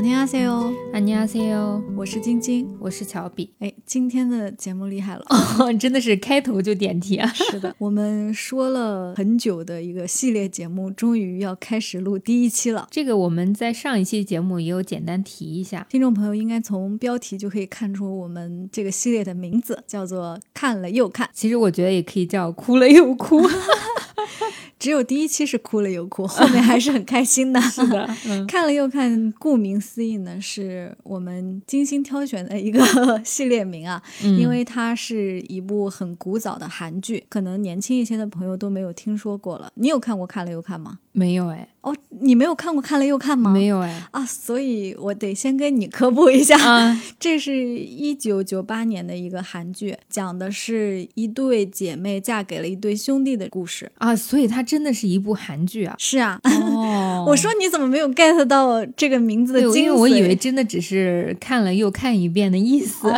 안녕하세요， 안녕하세요， 我是晶晶，我是乔比。哎，今天的节目厉害了，真的是开头就点题啊！是的，我们说了很久的一个系列节目，终于要开始录第一期了。这个我们在上一期节目也有简单提一下，听众朋友应该从标题就可以看出我们这个系列的名字叫做“看了又看”。其实我觉得也可以叫“哭了又哭”。 只有第一期是哭了又哭，后面还是很开心的。是的，看了又看，顾名思义呢，是我们精心挑选的一个 系列名啊，因为它是一部很古早的韩剧，可能年轻一些的朋友都没有听说过了。你有看过看了又看吗？没有哎。哦，你没有看过看了又看吗？没有哎。啊，所以我得先跟你科普一下啊，这是一九九八年的一个韩剧，讲的是一对姐妹嫁给了一对兄弟的故事啊，所以它真的是一部韩剧啊。是啊。哦。我说你怎么没有 get 到这个名字的精髓？因为我以为真的只是看了又看一遍的意思。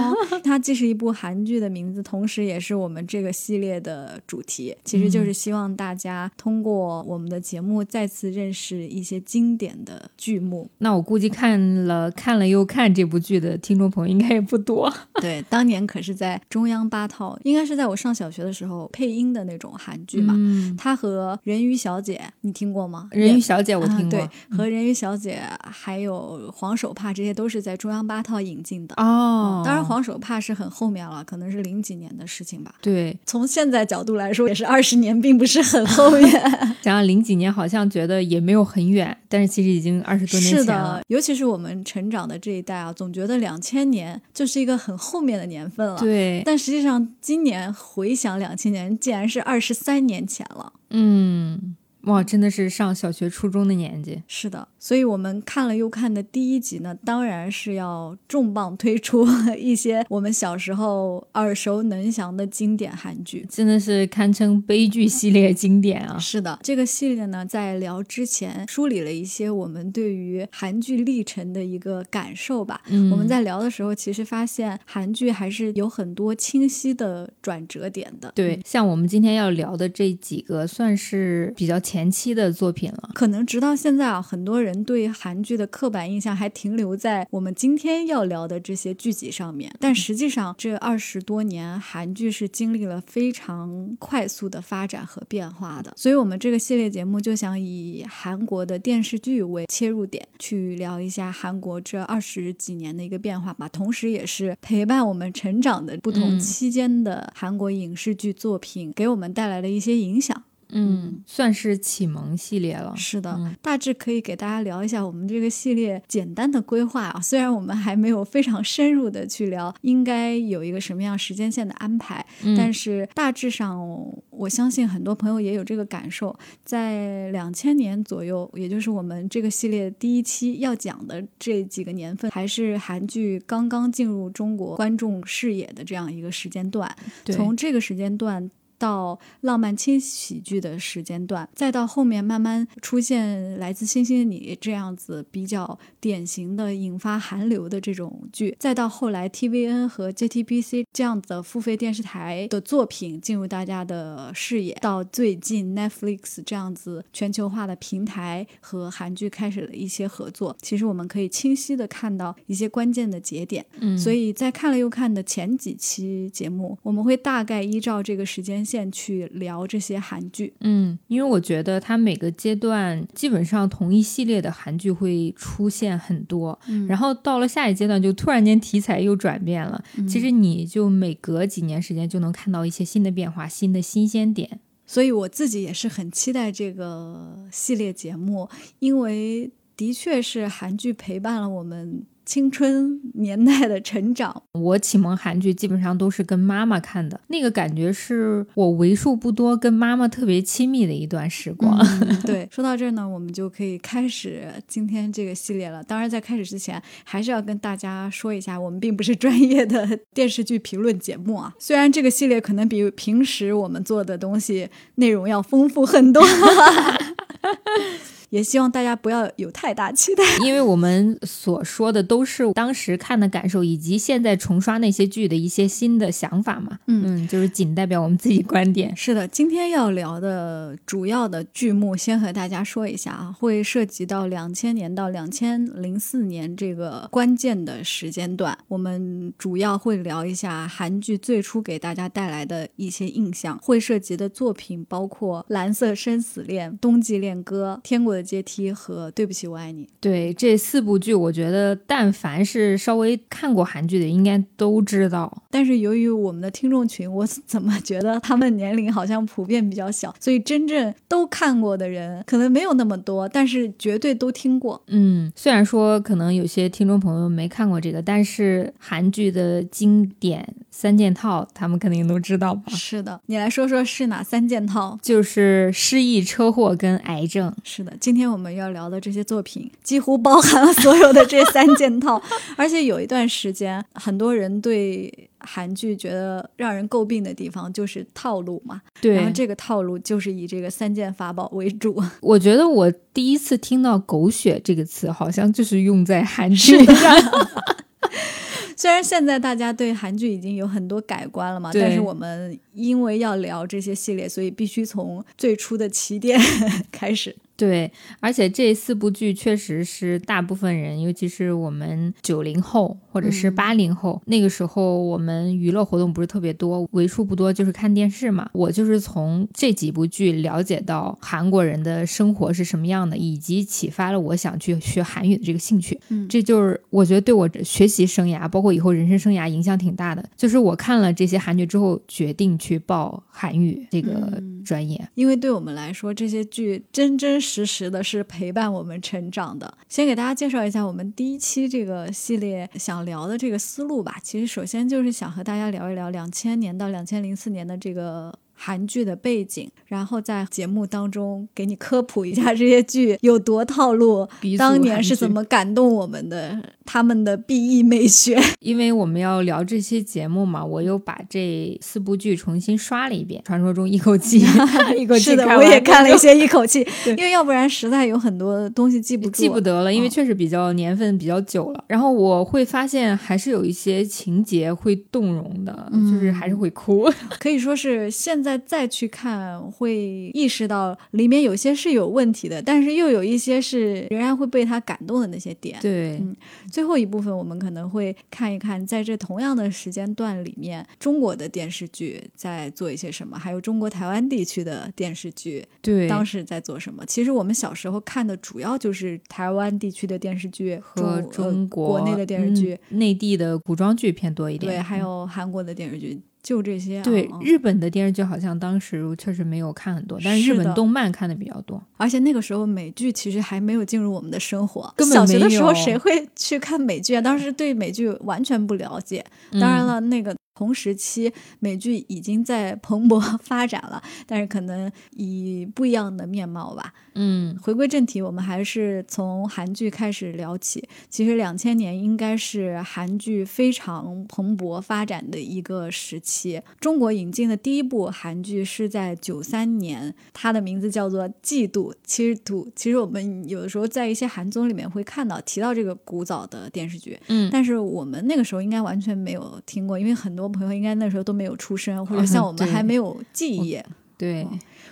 它既是一部韩剧的名字，同时也是我们这个系列的主题，其实就是希望大家通过我们的节目再次认。是一些经典的剧目，那我估计看了看了又看这部剧的听众朋友应该也不多。对，当年可是在中央八套，应该是在我上小学的时候配音的那种韩剧嘛。嗯，他和人鱼小姐，你听过吗？人鱼小姐我听过，对，和人鱼小姐还有黄手帕这些都是在中央八套引进的。哦，当然黄手帕是很后面了，可能是零几年的事情吧。对，从现在角度来说，也是二十年，并不是很后面。想想零几年，好像觉得也。没有很远，但是其实已经二十多年前了。是的，尤其是我们成长的这一代啊，总觉得两千年就是一个很后面的年份了。对，但实际上今年回想两千年，竟然是二十三年前了。嗯。哇，真的是上小学、初中的年纪。是的，所以我们看了又看的第一集呢，当然是要重磅推出一些我们小时候耳熟能详的经典韩剧，真的是堪称悲剧系列经典啊！是的，这个系列呢，在聊之前梳理了一些我们对于韩剧历程的一个感受吧。嗯，我们在聊的时候，其实发现韩剧还是有很多清晰的转折点的。对，像我们今天要聊的这几个，算是比较。前期的作品了，可能直到现在啊，很多人对韩剧的刻板印象还停留在我们今天要聊的这些剧集上面。但实际上，这二十多年韩剧是经历了非常快速的发展和变化的。所以，我们这个系列节目就想以韩国的电视剧为切入点，去聊一下韩国这二十几年的一个变化吧。同时，也是陪伴我们成长的不同期间的韩国影视剧作品，给我们带来的一些影响。嗯，算是启蒙系列了。是的，大致可以给大家聊一下我们这个系列简单的规划啊。虽然我们还没有非常深入的去聊，应该有一个什么样时间线的安排，但是大致上，我相信很多朋友也有这个感受。在两千年左右，也就是我们这个系列第一期要讲的这几个年份，还是韩剧刚刚进入中国观众视野的这样一个时间段。从这个时间段。到浪漫轻喜剧的时间段，再到后面慢慢出现《来自星星的你》这样子比较典型的引发韩流的这种剧，再到后来 TVN 和 JTBC 这样子的付费电视台的作品进入大家的视野，到最近 Netflix 这样子全球化的平台和韩剧开始了一些合作，其实我们可以清晰的看到一些关键的节点。嗯，所以在看了又看的前几期节目，我们会大概依照这个时间线。去聊这些韩剧，嗯，因为我觉得它每个阶段基本上同一系列的韩剧会出现很多，然后到了下一阶段就突然间题材又转变了。其实你就每隔几年时间就能看到一些新的变化、新的新鲜点。所以我自己也是很期待这个系列节目，因为的确是韩剧陪伴了我们。青春年代的成长，我启蒙韩剧基本上都是跟妈妈看的，那个感觉是我为数不多跟妈妈特别亲密的一段时光。对，说到这儿呢，我们就可以开始今天这个系列了。当然，在开始之前，还是要跟大家说一下，我们并不是专业的电视剧评论节目啊。虽然这个系列可能比平时我们做的东西内容要丰富很多。也希望大家不要有太大期待，因为我们所说的都是当时看的感受，以及现在重刷那些剧的一些新的想法嘛。嗯，就是仅代表我们自己观点。是的，今天要聊的主要的剧目，先和大家说一下啊，会涉及到两千年到两千零四年这个关键的时间段。我们主要会聊一下韩剧最初给大家带来的一些印象，会涉及的作品包括《蓝色生死恋》《冬季恋歌》《天国的阶梯》和《对不起，我爱你》。对这四部剧，我觉得但凡是稍微看过韩剧的，应该都知道。但是由于我们的听众群，我 怎么觉得他们年龄好像普遍比较小，所以真正都看过的人可能没有那么多，但是绝对都听过。嗯，虽然说可能有些听众朋友没看过这个，但是韩剧的经典三件套，他们肯定都知道吧？是的，你来说说是哪三件套？就是失忆、车祸跟癌症。是的，今天我们要聊的这些作品几乎包含了所有的这三件套，而且有一段时间，很多人对。韩剧觉得让人诟病的地方就是套路嘛，对，然后这个套路就是以这个三件法宝为主。我觉得我第一次听到“狗血”这个词，好像就是用在韩剧上。虽然现在大家对韩剧已经有很多改观了嘛，但是我们因为要聊这些系列，所以必须从最初的起点开始。对，而且这四部剧确实是大部分人，尤其是我们九零后或者是八零后，那个时候我们娱乐活动不是特别多，为数不多就是看电视嘛。我就是从这几部剧了解到韩国人的生活是什么样的，以及启发了我想去学韩语的这个兴趣。嗯，这就是我觉得对我学习生涯，包括以后人生生涯影响挺大的。就是我看了这些韩剧之后，决定去报韩语这个专业，因为对我们来说，这些剧真真。实时的是陪伴我们成长的。先给大家介绍一下我们第一期这个系列想聊的这个思路吧。其实首先就是想和大家聊一聊两千年到两千零四年的这个。韩剧的背景，然后在节目当中给你科普一下这些剧有多套路，当年是怎么感动我们的，他们的 BE 美学。因为我们要聊这些节目嘛，我又把这四部剧重新刷了一遍。传说中一口气，一口气是的，我也看了一些一口气，因为要不然实在有很多东西记不住记不得了，因为确实比较年份比较久了。然后我会发现还是有一些情节会动容的，就是还是会哭，可以说是现在。再去看，会意识到里面有些是有问题的，但是又有一些是仍然会被他感动的那些点。对，嗯，最后一部分我们可能会看一看，在这同样的时间段里面，中国的电视剧在做一些什么，还有中国台湾地区的电视剧，对，当时在做什么。其实我们小时候看的主要就是台湾地区的电视剧和中国国内的电视剧，内地的古装剧偏多一点，对，还有韩国的电视剧。就这些。对日本的电视剧，好像当时确实没有看很多，但是日本动漫看的比较多。而且那个时候美剧其实还没有进入我们的生活，根本小学的时候谁会去看美剧啊？当时对美剧完全不了解。当然了，那个。同时期美剧已经在蓬勃 发展了，但是可能以不一样的面貌吧。嗯，回归正题，我们还是从韩剧开始聊起。其实两千年应该是韩剧非常蓬勃发展的一个时期。中国引进的第一部韩剧是在九三年，它的名字叫做《嫉妒》。其实，土其实我们有的时候在一些韩综里面会看到提到这个古早的电视剧，嗯，但是我们那个时候应该完全没有听过，因为很多。朋友应该那时候都没有出生，或者像我们还没有记忆。对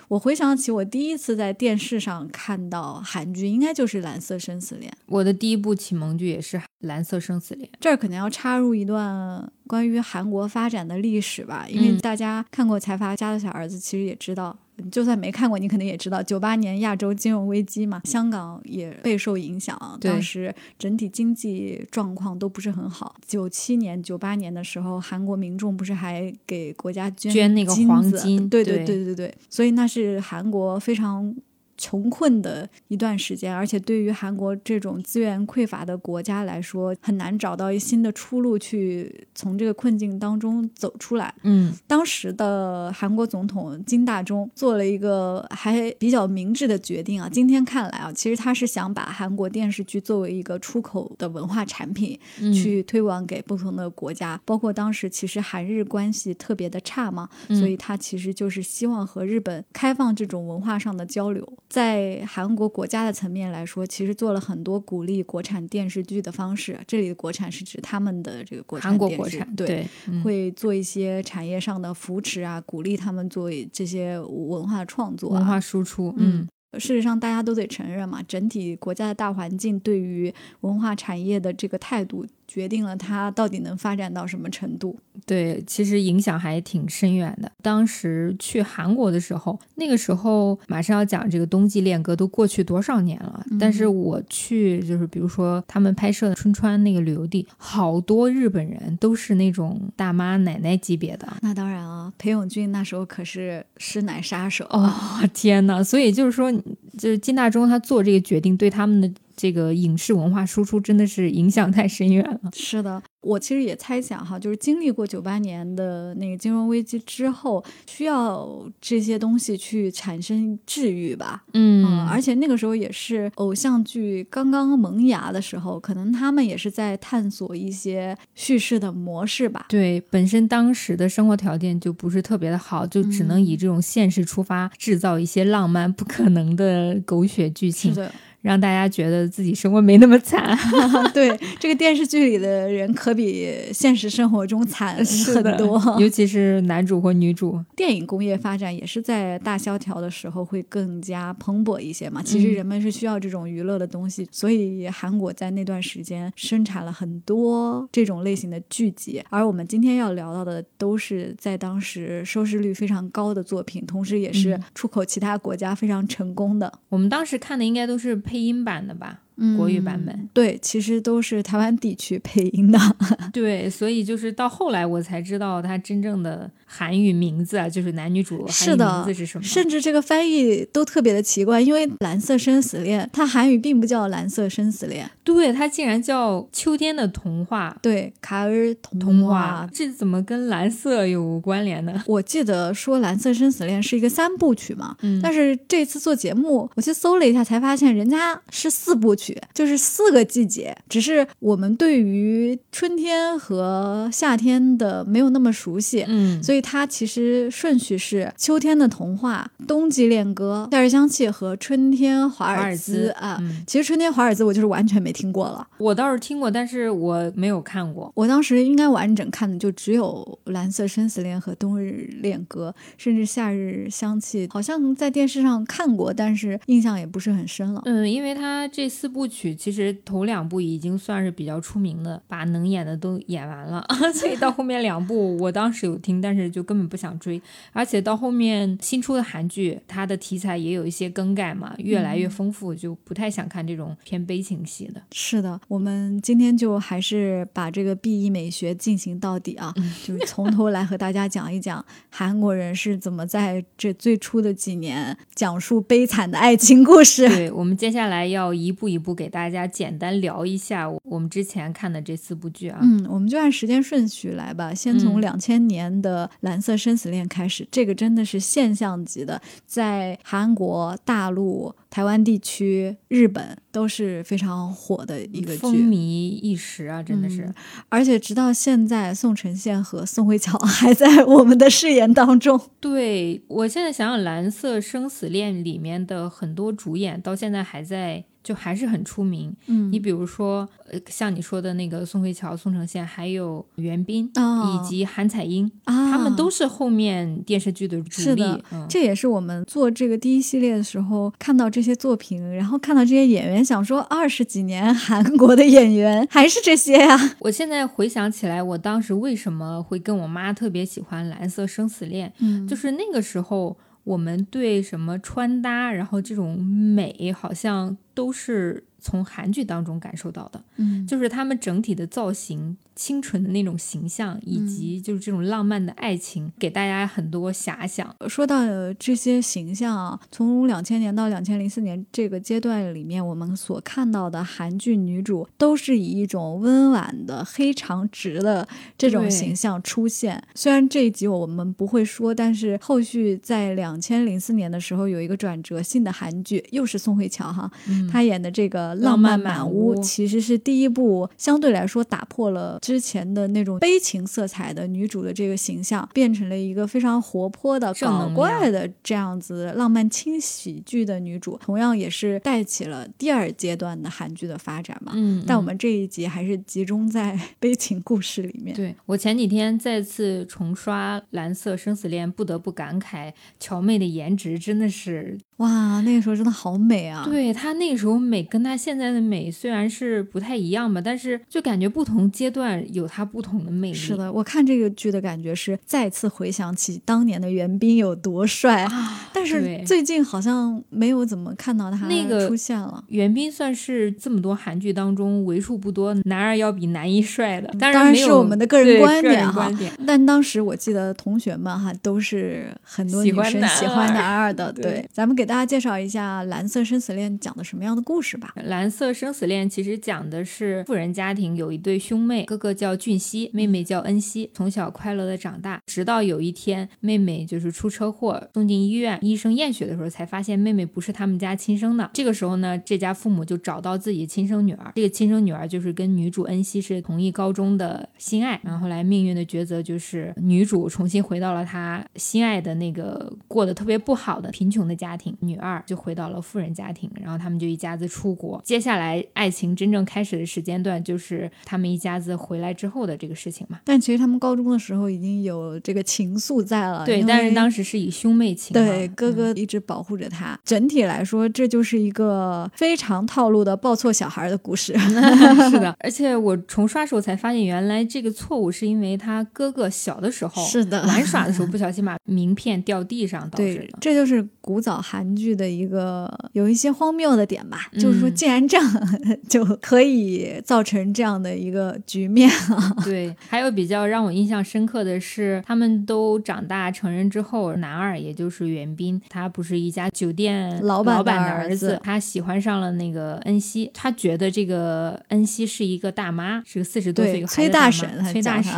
我回想起我第一次在电视上看到韩剧，应该就是《蓝色生死恋》。我的第一部启蒙剧也是《蓝色生死恋》。这儿可能要插入一段关于韩国发展的历史吧，因为大家看过《财阀家的小儿子》，其实也知道。就算没看过，你肯定也知道，九八年亚洲金融危机嘛，香港也备受影响。当时整体经济状况都不是很好。九七年、九八年的时候，韩国民众不是还给国家捐捐那个黄金？对对对对对，所以那是韩国非常。穷困的一段时间，而且对于韩国这种资源匮乏的国家来说，很难找到一新的出路去从这个困境当中走出来。嗯，当时的韩国总统金大中做了一个还比较明智的决定啊。今天看来啊，其实他是想把韩国电视剧作为一个出口的文化产品去推广给不同的国家，包括当时其实韩日关系特别的差嘛，所以他其实就是希望和日本开放这种文化上的交流。在韩国国家的层面来说，其实做了很多鼓励国产电视剧的方式。这里的国产是指他们的这个国产韩国国产，对，会做一些产业上的扶持啊，鼓励他们做这些文化创作、文化输出。嗯。事实上，大家都得承认嘛，整体国家的大环境对于文化产业的这个态度。决定了它到底能发展到什么程度？对，其实影响还挺深远的。当时去韩国的时候，那个时候马上要讲这个冬季恋歌，都过去多少年了？但是我去，就是比如说他们拍摄的春川那个旅游地，好多日本人都是那种大妈奶奶级别的。那当然啊，裴勇俊那时候可是师奶杀手哦！天哪！所以就是说，就是金大中他做这个决定，对他们的。这个影视文化输出真的是影响太深远了。是的。我其实也猜想哈，就是经历过九八年的那个金融危机之后，需要这些东西去产生治愈吧。嗯，而且那个时候也是偶像剧刚刚萌芽的时候，可能他们也是在探索一些叙事的模式吧。对，本身当时的生活条件就不是特别的好，就只能以这种现实出发，制造一些浪漫不可能的狗血剧情。是的。让大家觉得自己生活没那么惨，对这个电视剧里的人可比现实生活中惨 很多，尤其是男主或女主。电影工业发展也是在大萧条的时候会更加蓬勃一些嘛。其实人们是需要这种娱乐的东西，所以韩国在那段时间生产了很多这种类型的剧集。而我们今天要聊到的都是在当时收视率非常高的作品，同时也是出口其他国家非常成功的。我们当时看的应该都是。配音版的吧。国语版本对，其实都是台湾地区配音的。对，所以就是到后来我才知道它真正的韩语名字啊，就是男女主是的名字是什么。甚至这个翻译都特别的奇怪，因为《蓝色生死恋》它韩语并不叫《蓝色生死恋》，对，它竟然叫《秋天的童话》。对，卡尔童话，这怎么跟蓝色有关联呢？我记得说《蓝色生死恋》是一个三部曲嘛，但是这次做节目，我去搜了一下，才发现人家是四部曲。就是四个季节，只是我们对于春天和夏天的没有那么熟悉，嗯，所以它其实顺序是秋天的童话、冬季恋歌、夏日香气和春天华尔兹啊。其实春天华尔兹我就是完全没听过了，我倒是听过，但是我没有看过。我当时应该完整看的就只有蓝色生死恋和冬日恋歌，甚至夏日香气好像在电视上看过，但是印象也不是很深了。嗯，因为它这四部。曲其实头两部已经算是比较出名的，把能演的都演完了，所以到后面两部我当时有听，但是就根本不想追。而且到后面新出的韩剧，它的题材也有一些更改嘛，越来越丰富，就不太想看这种偏悲情戏的。是的，我们今天就还是把这个 B E 美学进行到底啊，就是从头来和大家讲一讲韩国人是怎么在这最初的几年讲述悲惨的爱情故事。对我们接下来要一步一步给。给大家简单聊一下我们之前看的这四部剧啊，嗯，我们就按时间顺序来吧，先从两千年的《蓝色生死恋》开始，这个真的是现象级的，在韩国、大陆、台湾地区、日本都是非常火的一个剧，风靡一时啊，真的是，而且直到现在，宋承宪和宋慧乔 还在我们的视野当中。对我现在想想，《蓝色生死恋》里面的很多主演到现在还在。就还是很出名，嗯，你比如说，呃，像你说的那个宋慧乔、宋承宪，还有袁彬，以及韩彩英，啊，他们都是后面电视剧的主力。是这也是我们做这个第一系列的时候看到这些作品，然后看到这些演员，想说二十几年韩国的演员还是这些呀。我现在回想起来，我当时为什么会跟我妈特别喜欢《蓝色生死恋》，嗯，就是那个时候。我们对什么穿搭，然后这种美，好像都是。从韩剧当中感受到的，嗯，就是他们整体的造型、清纯的那种形象，以及就是这种浪漫的爱情，给大家很多遐想。说到这些形象啊，从两千年到两千零四年这个阶段里面，我们所看到的韩剧女主都是以一种温婉的黑长直的这种形象出现。虽然这一集我们不会说，但是后续在两千零四年的时候有一个转折性的韩剧，又是宋慧乔哈，她演的这个《浪漫满满屋》其实是第一部相对来说打破了之前的那种悲情色彩的女主的这个形象，变成了一个非常活泼的、搞怪的这样子浪漫轻喜剧的女主，同样也是带起了第二阶段的韩剧的发展嘛。嗯，但我们这一集还是集中在 悲情故事里面。对我前几天再次重刷《蓝色生死恋》，不得不感慨乔妹的颜值真的是。哇，那个时候真的好美啊！对她那个时候美，跟她现在的美虽然是不太一样吧，但是就感觉不同阶段有她不同的魅力。是的，我看这个剧的感觉是再次回想起当年的袁彬有多帅啊！但是最近好像没有怎么看到他那个出现了。袁彬算是这么多韩剧当中为数不多男二要比男一帅的，当然是我们的个人观点哈。但当时我记得同学们哈都是很多女生喜欢男二的。对，咱们给大家介绍一下《蓝色生死恋》讲的什么样的故事吧。《蓝色生死恋》其实讲的是富人家庭有一对兄妹，哥哥叫俊熙，妹妹叫恩熙，从小快乐的长大，直到有一天妹妹就是出车祸送进医院，医生验血的时候才发现妹妹不是他们家亲生的。这个时候呢，这家父母就找到自己亲生女儿，这个亲生女儿就是跟女主恩熙是同一高中的心爱。然后后来命运的抉择就是女主重新回到了她心爱的那个过得特别不好的贫穷的家庭，女二就回到。了富人家庭，然后他们就一家子出国。接下来，爱情真正开始的时间段就是他们一家子回来之后的这个事情嘛。但其实他们高中的时候已经有这个情愫在了，对。但是当时是以兄妹情，对哥哥一直保护着他。整体来说，这就是一个非常套路的抱错小孩的故事。是的，而且我重刷时候才发现，原来这个错误是因为他哥哥小的时候是的玩耍的时候不小心把名片掉地上导致的。这就是古早韩剧的一个。呃，有一些荒谬的点吧，就是说，既然这样，就可以造成这样的一个局面啊。对，还有比较让我印象深刻的是，他们都长大成人之后，男二也就是袁彬，他不是一家酒店老板的儿子，他喜欢上了那个恩熙，他觉得这个恩熙是一个大妈，是个四十多岁一个崔大婶，崔大婶。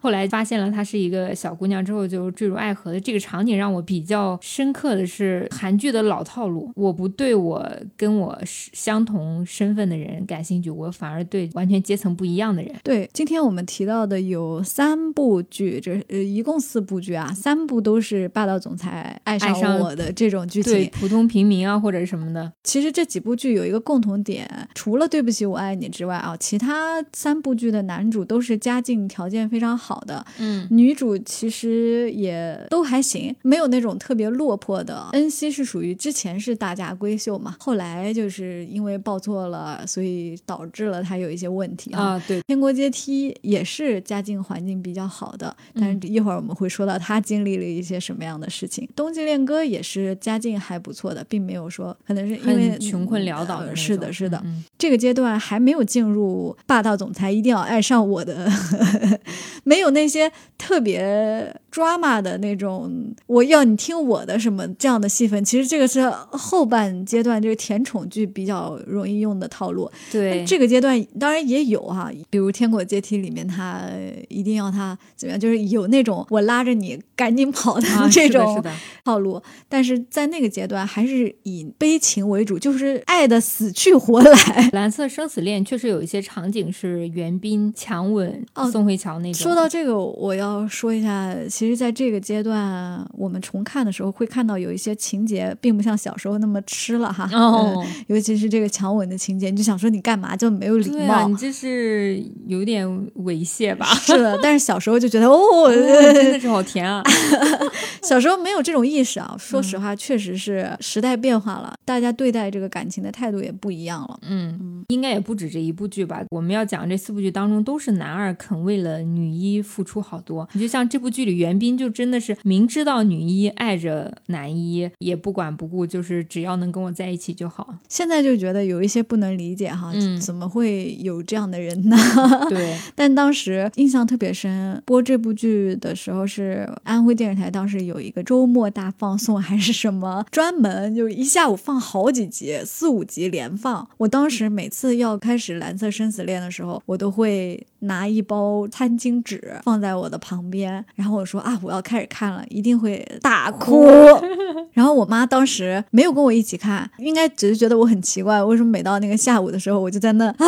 后来发现了她是一个小姑娘之后，就坠入爱河的这个场景让我比较深刻的是韩剧的老套路。我不对我跟我相同身份的人感兴趣，我反而对完全阶层不一样的人。对，今天我们提到的有三部剧，这呃一共四部剧啊，三部都是霸道总裁爱上我的这种剧情，对普通平民啊或者什么的。其实这几部剧有一个共同点，除了对不起我爱你之外啊，其他三部剧的男主都是家境条件非常好的，嗯，女主其实也都还行，没有那种特别落魄的。恩熙是属于之前是大。家闺秀嘛，后来就是因为报错了，所以导致了他有一些问题啊。对，天国阶梯也是家境环境比较好的，但是一会儿我们会说到他经历了一些什么样的事情。冬季恋歌也是家境还不错的，并没有说可能是因为穷困潦倒的。是的，是的，这个阶段还没有进入霸道总裁一定要爱上我的，没有那些特别 drama 的那种我要你听我的什么这样的戏份。其实这个是后。半阶段这个甜宠剧比较容易用的套路，对这个阶段当然也有哈，比如《天国阶梯》里面他一定要他怎么样，就是有那种我拉着你赶紧跑的 这种套路，但是在那个阶段还是以悲情为主，就是爱的死去活来。蓝色生死恋确实有一些场景是袁彬强吻宋慧乔那种。说到这个，我要说一下，其实在这个阶段我们重看的时候会看到有一些情节并不像小时候那么。吃了哈，哦，尤其是这个强吻的情节，你就想说你干嘛就没有礼貌？你这是有点猥亵吧？是的，但是小时候就觉得哦，真的是好甜啊！小时候没有这种意识啊。说实话，确实是时代变化了，大家对待这个感情的态度也不一样了。嗯，应该也不止这一部剧吧？我们要讲这四部剧当中，都是男二肯为了女一付出好多。你就像这部剧里，袁彬就真的是明知道女一爱着男一，也不管不顾，就是只。要能跟我在一起就好。现在就觉得有一些不能理解哈，怎么会有这样的人呢？对。但当时印象特别深，播这部剧的时候是安徽电视台当时有一个周末大放送还是什么，专门就一下午放好几集，四五集连放。我当时每次要开始《蓝色生死恋》的时候，我都会拿一包餐巾纸放在我的旁边，然后我说啊，我要开始看了，一定会大哭。然后我妈当当时没有跟我一起看，应该只是觉得我很奇怪，为什么每到那个下午的时候，我就在那啊，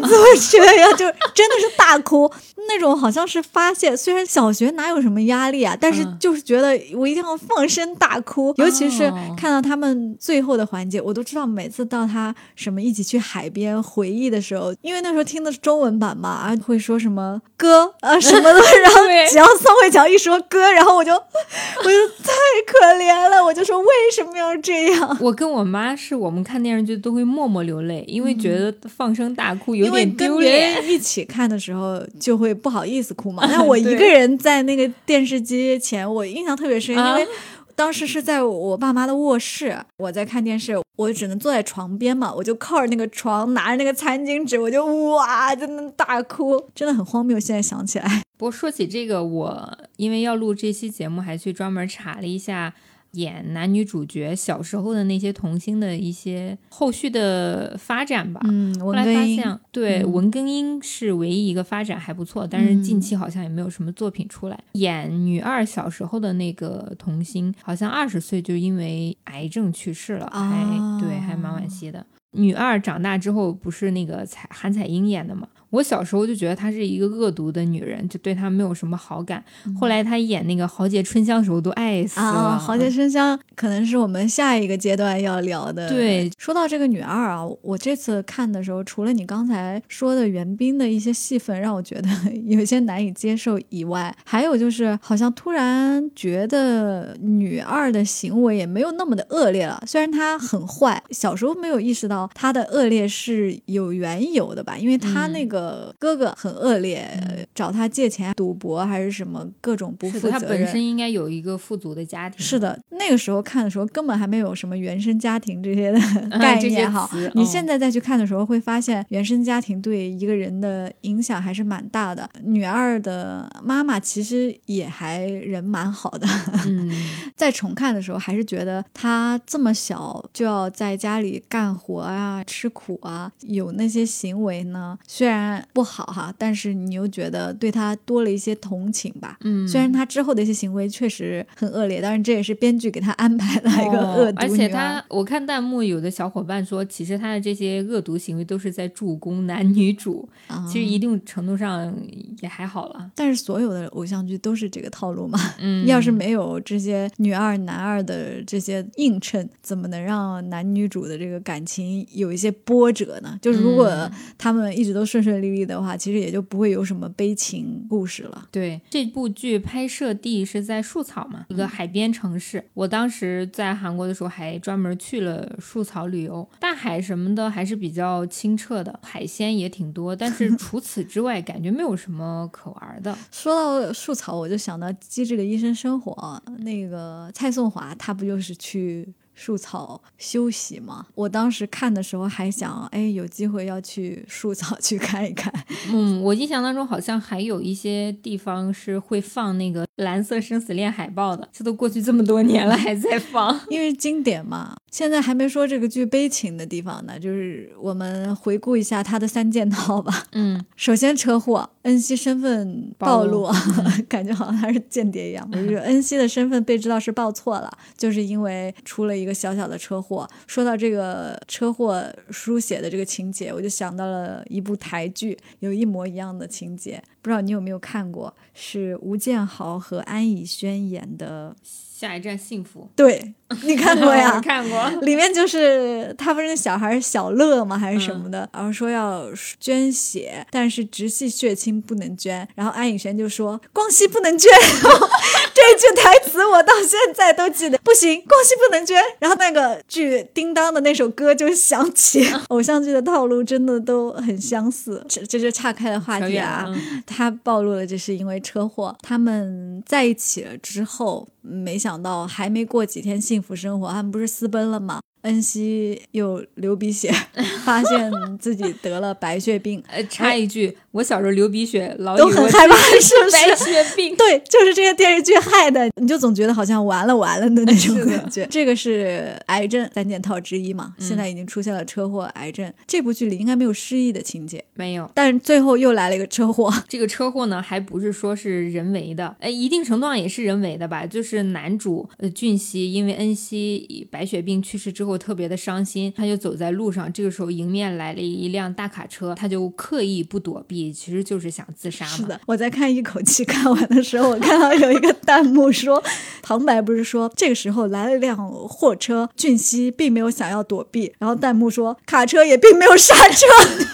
怎么这样？就真的是大哭，那种好像是发泄。虽然小学哪有什么压力啊，但是就是觉得我一定要放声大哭，尤其是看到他们最后的环节，我都知道每次到他什么一起去海边回忆的时候，因为那时候听的是中文版嘛，啊会说什么歌啊什么的，然后只要宋慧乔一说歌，然后我就我就太可怜了，我就说为什么要这样？我跟我妈是我们看电视剧都会默默流泪，因为觉得放声大哭有点丢脸。一起看的时候 就会不好意思哭嘛，那我一个人在那个电视机前，我印象特别深，因为。当时是在我爸妈的卧室，我在看电视，我只能坐在床边嘛，我就靠着那个床，拿着那个餐巾纸，我就哇，在那大哭，真的很荒谬。现在想起来，不过说起这个，我因为要录这期节目，还去专门查了一下。演男女主角小时候的那些童星的一些后续的发展吧。嗯，后来发现，对文根英是唯一一个发展还不错，但是近期好像也没有什么作品出来。演女二小时候的那个童星，好像二十岁就因为癌症去世了，还对，还蛮惋惜的。女二长大之后不是那个彩韩彩英演的吗？我小时候就觉得她是一个恶毒的女人，就对她没有什么好感。后来她演那个《豪杰春香》的时候，都爱死了。啊，《豪杰春香》可能是我们下一个阶段要聊的。对，说到这个女二啊，我这次看的时候，除了你刚才说的袁冰的一些戏份让我觉得 有些难以接受以外，还有就是好像突然觉得女二的行为也没有那么的恶劣了。虽然她很坏，小时候没有意识到她的恶劣是有缘由的吧，因为她那个。呃，哥哥很恶劣，找他借钱赌博还是什么各种不负责任。他本身应该有一个富足的家庭。是的，那个时候看的时候根本还没有什么原生家庭这些的 概念哈。你现在再去看的时候，会发现原生家庭对一个人的影响还是蛮大的。女二的妈妈其实也还人蛮好的。嗯，在重看的时候，还是觉得她这么小就要在家里干活啊、吃苦啊，有那些行为呢，虽然。不好哈，但是你又觉得对他多了一些同情吧？嗯，虽然他之后的一些行为确实很恶劣，但是这也是编剧给他安排的一个 恶毒。而且他，我看弹幕有的小伙伴说，其实他的这些恶毒行为都是在助攻男女主，其实一定程度上也还好了。但是所有的偶像剧都是这个套路嘛？嗯，要是没有这些女二男二的这些映衬，怎么能让男女主的这个感情有一些波折呢？就是如果他们一直都顺顺。丽丽的话，其实也就不会有什么悲情故事了。对，这部剧拍摄地是在树草嘛，一个海边城市。我当时在韩国的时候，还专门去了树草旅游，大海什么的还是比较清澈的，海鲜也挺多。但是 除此之外，感觉没有什么可玩的。说到树草，我就想到《机智的医生生活》，那个蔡颂华，他不就是去？树草休息嘛，我当时看的时候还想，哎，有机会要去树草去看一看。嗯，我印象当中好像还有一些地方是会放那个蓝色生死恋海报的，这都过去这么多年了还在放，因为经典嘛。现在还没说这个剧悲情的地方呢，就是我们回顾一下他的三件套吧。嗯，首先车祸，恩熙身份暴露，感觉好像他是间谍一样。就是恩熙的身份被知道是报错了，就是因为出了一个小小的车祸。说到这个车祸书写的这个情节，我就想到了一部台剧，有一模一样的情节，不知道你有没有看过？是吴建豪和安以轩演的。下一站幸福，对 你看过呀？看过，里面就是他不是那小孩小乐吗？还是什么的？然后说要捐血，但是直系血亲不能捐。然后安以轩就说光熙不能捐，这句台词我到现在都记得。不行，光熙不能捐。然后那个剧叮当的那首歌就响起，偶像剧的套路真的都很相似。这这就岔开了话题啊。他暴露了这是因为车祸，他们在一起了之后。没想到还没过几天幸福生活，他们不是私奔了吗？恩熙又流鼻血，发现自己得了白血病。呃，插一句，我小时候流鼻血，老都很害怕，是不是？白血病。对，就是这些电视剧害的，你就总觉得好像完了完了的那种感觉。这个是癌症三件套之一嘛？现在已经出现了车祸、癌症。这部剧里应该没有失忆的情节，没有。但最后又来了一个车祸。这个车祸呢，还不是说是人为的，哎，一定程度上也是人为的吧？就是男主呃俊熙因为恩熙白血病去世之后特别的伤心，他就走在路上，这个时候迎面来了一辆大卡车，他就刻意不躲避，其实就是想自杀嘛。是的，我在看一口气看完的时候，我看到有一个弹幕说，旁白不是说这个时候来了一辆货车，俊熙并没有想要躲避，然后弹幕说卡车也并没有刹车。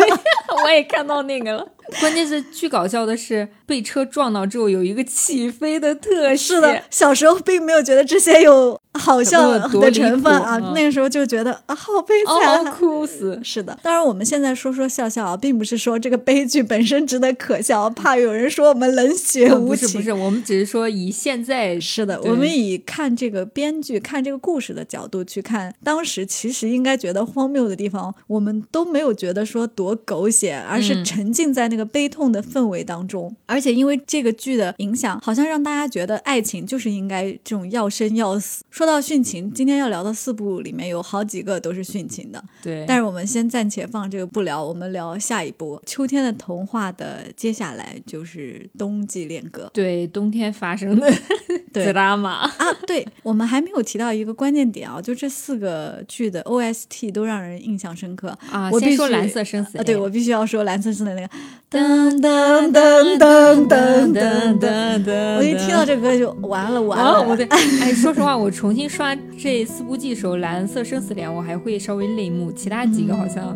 我也看到那个了。关键是巨搞笑的是，被车撞到之后有一个起飞的特写。是的，小时候并没有觉得这些有好笑的成分啊，那个时候就觉得啊，好悲惨，哭死。是的，当然我们现在说说笑笑啊，并不是说这个悲剧本身值得可笑，怕有人说我们冷血无情。不是不是，我们只是说以现在是的，我们以看这个编剧、看这个故事的角度去看，当时其实应该觉得荒谬的地方，我们都没有觉得说多狗血，而是沉浸在那个。个悲痛的氛围当中，而且因为这个剧的影响，好像让大家觉得爱情就是应该这种要生要死。说到殉情，今天要聊的四部里面有好几个都是殉情的。对，但是我们先暂且放这个不聊，我们聊下一部《秋天的童话》的接下来就是《冬季恋歌》。对，冬天发生的 drama 啊，对我们还没有提到一个关键点啊，就这四个剧的 OST 都让人印象深刻啊。我先说《蓝色生死恋》，对我必须要说《蓝色生死恋》。噔噔噔噔噔噔噔！我一听到这歌就完了完了。我对，哎，说实话，我重新刷这四部剧的时候，《蓝色生死恋》我还会稍微泪目，其他几个好像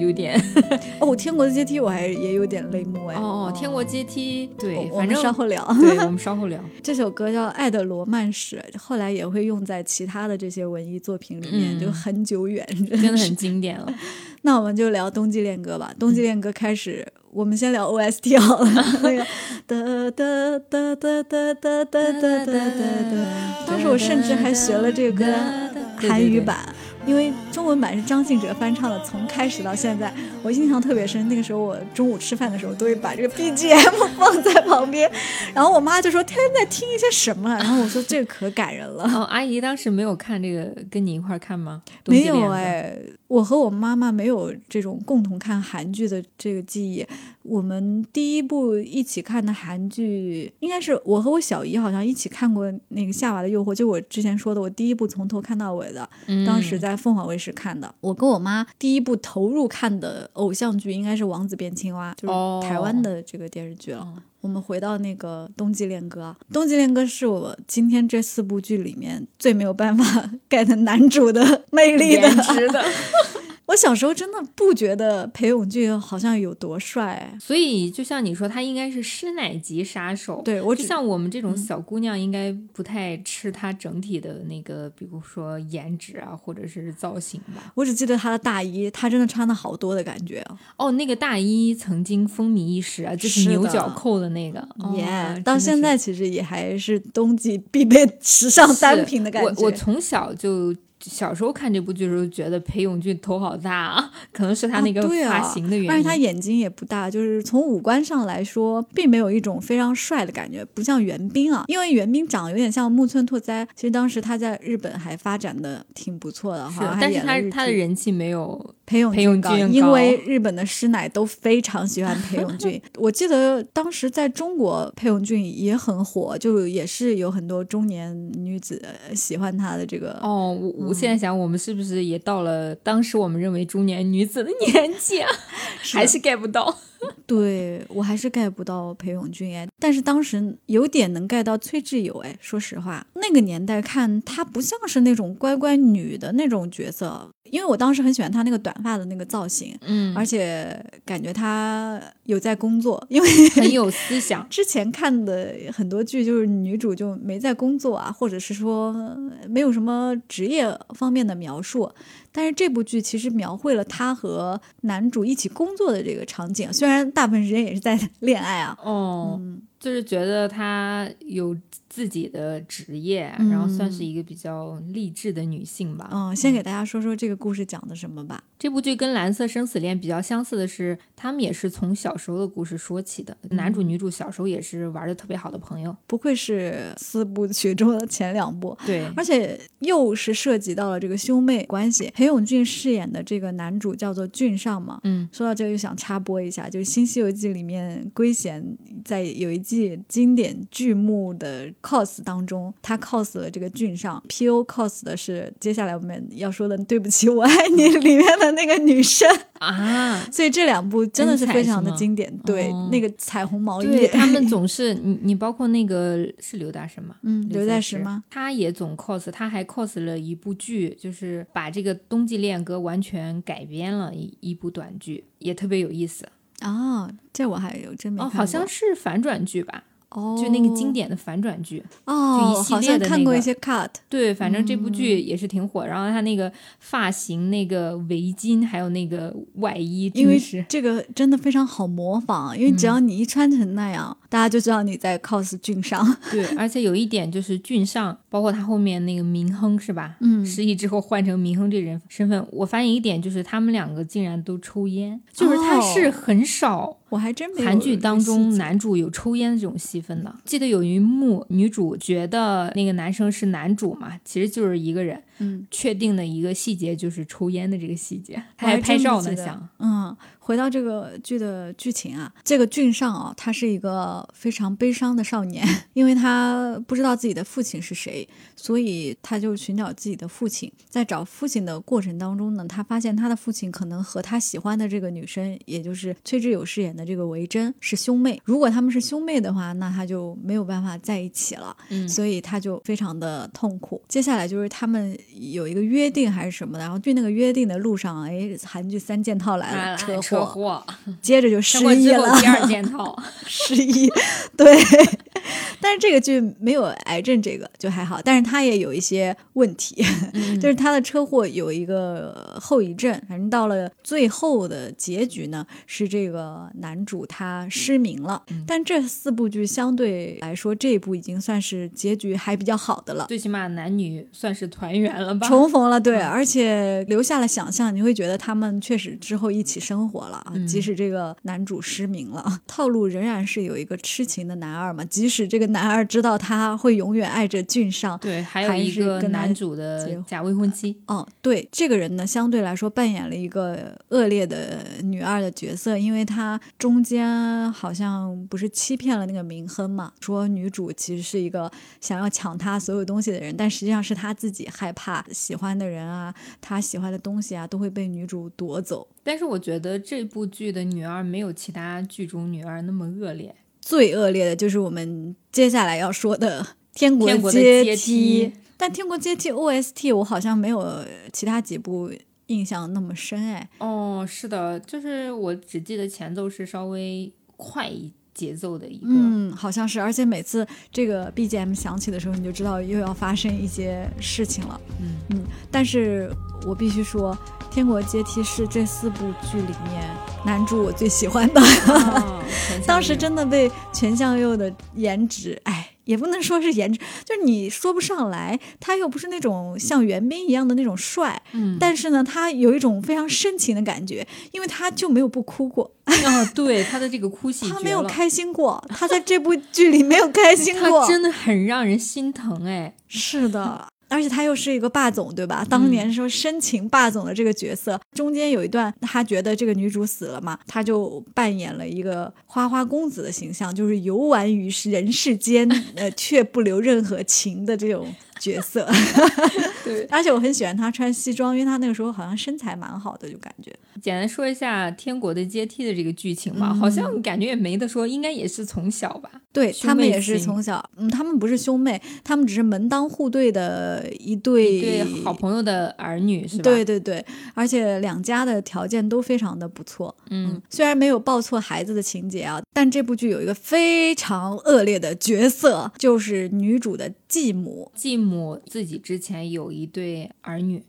有点。哦，天国的阶梯我还也有点泪目哎。哦哦，天国阶梯，对，反正稍后聊。对，我们稍后聊。这首歌叫《爱的罗曼史》，后来也会用在其他的这些文艺作品里面，就很久远，真的很经典了。那我们就聊《冬季恋歌》吧，《冬季恋歌》开始。我们先聊 OST 好了，那个哒哒哒哒哒哒哒哒哒哒。当时我甚至还学了这个歌韩语版。因为中文版是张信哲翻唱的，从开始到现在，我印象特别深。那个时候我中午吃饭的时候都会把这个 BGM 放在旁边，然后我妈就说：“天天在听一些什么？”然后我说：“这个可感人了。”哦，阿姨当时没有看这个，跟你一块看吗？没有哎，我和我妈妈没有这种共同看韩剧的这个记忆。我们第一部一起看的韩剧，应该是我和我小姨好像一起看过那个《夏娃的诱惑》，就我之前说的，我第一部从头看到尾的，当时在。凤凰卫视看的，我跟我妈第一部投入看的偶像剧应该是《王子变青蛙》，就是台湾的这个电视剧了。我们回到那个《冬季恋歌》，《冬季恋歌》是我今天这四部剧里面最没有办法 get 男主的魅力的。我小时候真的不觉得裴勇俊好像有多帅，所以就像你说，他应该是师奶级杀手。对我就像我们这种小姑娘，应该不太吃他整体的那个，比如说颜值啊，或者是造型吧。我只记得他的大衣，他真的穿的好多的感觉哦，那个大衣曾经风靡一时啊，就是牛角扣的那个，耶，到现在其实也还是冬季必备时尚单品的感觉。我我从小就。小时候看这部剧的时候，觉得裴勇俊头好大啊，可能是他那个发型的原因。但是他眼睛也不大，就是从五官上来说，并没有一种非常帅的感觉，不像袁彬啊。因为袁彬长得有点像木村拓哉，其实当时他在日本还发展的挺不错的哈。但是他他的人气没有裴勇俊高，因为日本的师奶都非常喜欢裴勇俊。我记得当时在中国，裴勇俊也很火，就也是有很多中年女子喜欢他的这个。哦，我我。现在想，我们是不是也到了当时我们认为中年女子的年纪啊？还是 get 不到？对我还是 get 不到裴勇俊哎，但是当时有点能 get 到崔智友哎。说实话，那个年代看她不像是那种乖乖女的那种角色。因为我当时很喜欢她那个短发的那个造型，嗯，而且感觉她有在工作，因为很有思想。之前看的很多剧就是女主就没在工作啊，或者是说没有什么职业方面的描述。但是这部剧其实描绘了她和男主一起工作的这个场景，虽然大部分时间也是在 恋爱啊。哦。就是觉得她有自己的职业，然后算是一个比较励志的女性吧。嗯，先给大家说说这个故事讲的什么吧。这部剧跟《蓝色生死恋》比较相似的是，他们也是从小时候的故事说起的。男主女主小时候也是玩的特别好的朋友，不愧是四部曲中的前两部。对，而且又是涉及到了这个兄妹关系。裴勇俊饰演的这个男主叫做俊尚嘛。嗯，说到这个就想插播一下，就是《新西游记》里面龟贤在有一季经典剧目的 cos 当中。他 cos 了这个俊上，P.O. cos 的是接下来我们要说的《对不起我爱你》里面的那个女生 啊，所以这两部真的是非常的经典。对，那个彩虹毛衣，他们总是你你包括那个是刘大神吗？嗯，刘大石吗？他也总 cos，他还 cos 了一部剧，就是把这个冬季恋歌完全改编了一一部短剧，也特别有意思。哦，这我还有真没哦，好像是反转剧吧。哦，就那个经典的反转剧哦，就一系列的看过一些 cut。对，反正这部剧也是挺火。然后他那个发型、那个围巾，还有那个外衣，因为这个真的非常好模仿。因为只要你一穿成那样，大家就知道你在 cos 俊上。对，而且有一点就是俊上，包括他后面那个明亨是吧？嗯，失忆之后换成明亨这人身份，我发现一点就是他们两个竟然都抽烟，就是他是很少。我还真没韩剧当中男主有抽烟的这种戏份的。记得有一幕，女主觉得那个男生是男主嘛，其实就是一个人。嗯，确定的一个细节就是抽烟的这个细节，他还拍照呢。想，嗯，回到这个剧的剧情啊，这个俊尚啊，他是一个非常悲伤的少年，因为他不知道自己的父亲是谁，所以他就寻找自己的父亲。在找父亲的过程当中呢，他发现他的父亲可能和他喜欢的这个女生，也就是崔智友饰演的这个维珍是兄妹。如果他们是兄妹的话，那他就没有办法在一起了。嗯，所以他就非常的痛苦。接下来就是他们。有一个约定还是什么的，然后去那个约定的路上，哎，韩剧三件套来了，车祸，接着就失忆了。第二件套 失忆，对。但是这个剧没有癌症，这个就还好。但是他也有一些问题，就是他的车祸有一个后遗症。反正到了最后的结局呢，是这个男主他失明了。但这四部剧相对来说，这一部已经算是结局还比较好的了。最起码男女算是团圆了吧，重逢了。对，而且留下了想象，你会觉得他们确实之后一起生活了啊。即使这个男主失明了，套路仍然是有一个痴情的男二嘛。即使这个男二知道他会永远爱着俊尚，对，还有一个男主的假未婚妻。哦，对，这个人呢，相对来说扮演了一个恶劣的女二的角色，因为他中间好像不是欺骗了那个明亨嘛，说女主其实是一个想要抢他所有东西的人，但实际上是他自己害怕喜欢的人啊，他喜欢的东西啊，都会被女主夺走。但是我觉得这部剧的女二没有其他剧中女二那么恶劣。最恶劣的就是我们接下来要说的《天国阶梯》，但《天国阶梯》OST 我好像没有其他几部印象那么深哎。哦，是的，就是我只记得前奏是稍微快一节奏的一个，嗯，好像是，而且每次这个 BGM 响起的时候，你就知道又要发生一些事情了。嗯嗯，但是我必须说。《天国阶梯》是这四部剧里面男主我最喜欢的，当时真的被全相佑的颜值，哎，也不能说是颜值，就是你说不上来，他又不是那种像袁冰一样的那种帅，嗯，但是呢，他有一种非常深情的感觉，因为他就没有不哭过。啊，对他的这个哭戏，他没有开心过，他在这部剧里没有开心过，他真的很让人心疼，哎，是的。而且他又是一个霸总，对吧？当年说深情霸总的这个角色，中间有一段他觉得这个女主死了嘛，他就扮演了一个花花公子的形象，就是游玩于人世间，呃，却不留任何情的这种。角色，对，而且我很喜欢他穿西装，因为他那个时候好像身材蛮好的，就感觉。简单说一下《天国的阶梯》的这个剧情吧，好像感觉也没得说，应该也是从小吧。对他们也是从小，嗯，他们不是兄妹，他们只是门当户对的一对对好朋友的儿女，是吧？对对对，而且两家的条件都非常的不错。嗯，虽然没有抱错孩子的情节啊，但这部剧有一个非常恶劣的角色，就是女主的继母。继。母自己之前有一对儿女，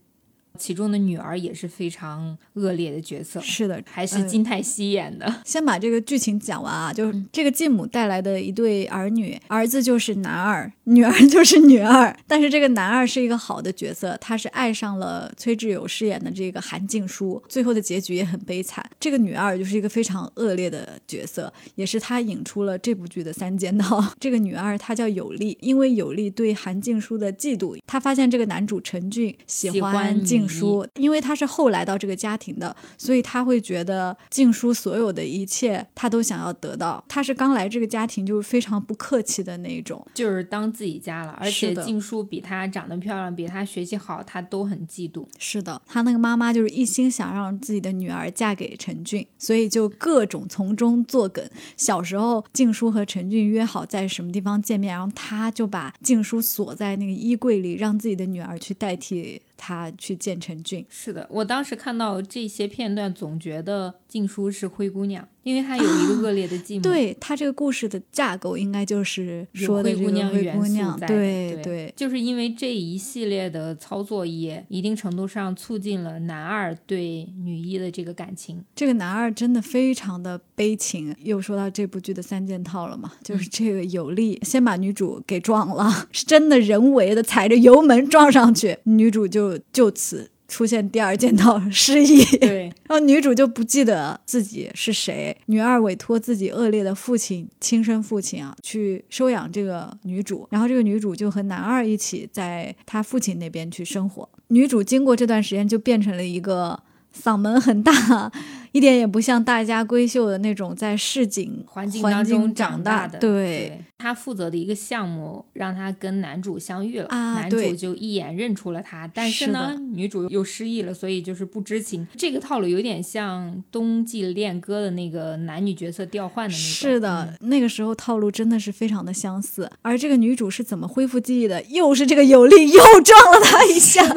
其中的女儿也是非常恶劣的角色，是的，还是金泰熙演的。先把这个剧情讲完啊，就是这个继母带来的一对儿女，儿子就是男二，女儿就是女二。但是这个男二是一个好的角色，他是爱上了崔智友饰演的这个韩静书，最后的结局也很悲惨。这个女二就是一个非常恶劣的角色，也是他引出了这部剧的三件套。这个女二她叫有利，因为有利对韩静书的嫉妒，她发现这个男主陈俊喜欢静书，因为他是后来到这个家庭的，所以他会觉得静书所有的一切他都想要得到。他是刚来这个家庭就是非常不客气的那种，就是当自己家了。而且静书比他长得漂亮，比他学习好，他都很嫉妒。是的，他那个妈妈就是一心想让自己的女儿嫁给陈俊，所以就各种从中作梗。小时候静书和陈俊约好在什么地方见面，然后他就把静书锁在那个衣柜里，让自己的女儿去代替。他去见陈俊，是的，我当时看到这些片段，总觉得静书是灰姑娘，因为她有一个恶劣的继母。对她这个故事的架构，应该就是说灰姑娘元素在。对对，就是因为这一系列的操作，也一定程度上促进了男二对女一的这个感情。这个男二真的非常的悲情。又说到这部剧的三件套了嘛，就是这个有力先把女主给撞了，是真的人为的踩着油门撞上去，女主。就就此出现第二件套失忆，对，然后女主就不记得自己是谁。女二委托自己恶劣的父亲，亲生父亲啊，去收养这个女主，然后这个女主就和男二一起在他父亲那边去生活。女主经过这段时间就变成了一个。嗓门很大，一点也不像大家闺秀的那种在市井环境当中长大的。对，他负责的一个项目让他跟男主相遇了，男主就一眼认出了她，但是呢，女主又失忆了，所以就是不知情。这个套路有点像冬季恋歌的那个男女角色调换的那种。是的，那个时候套路真的是非常的相似。而这个女主是怎么恢复记忆的？又是这个有力又撞了他一下。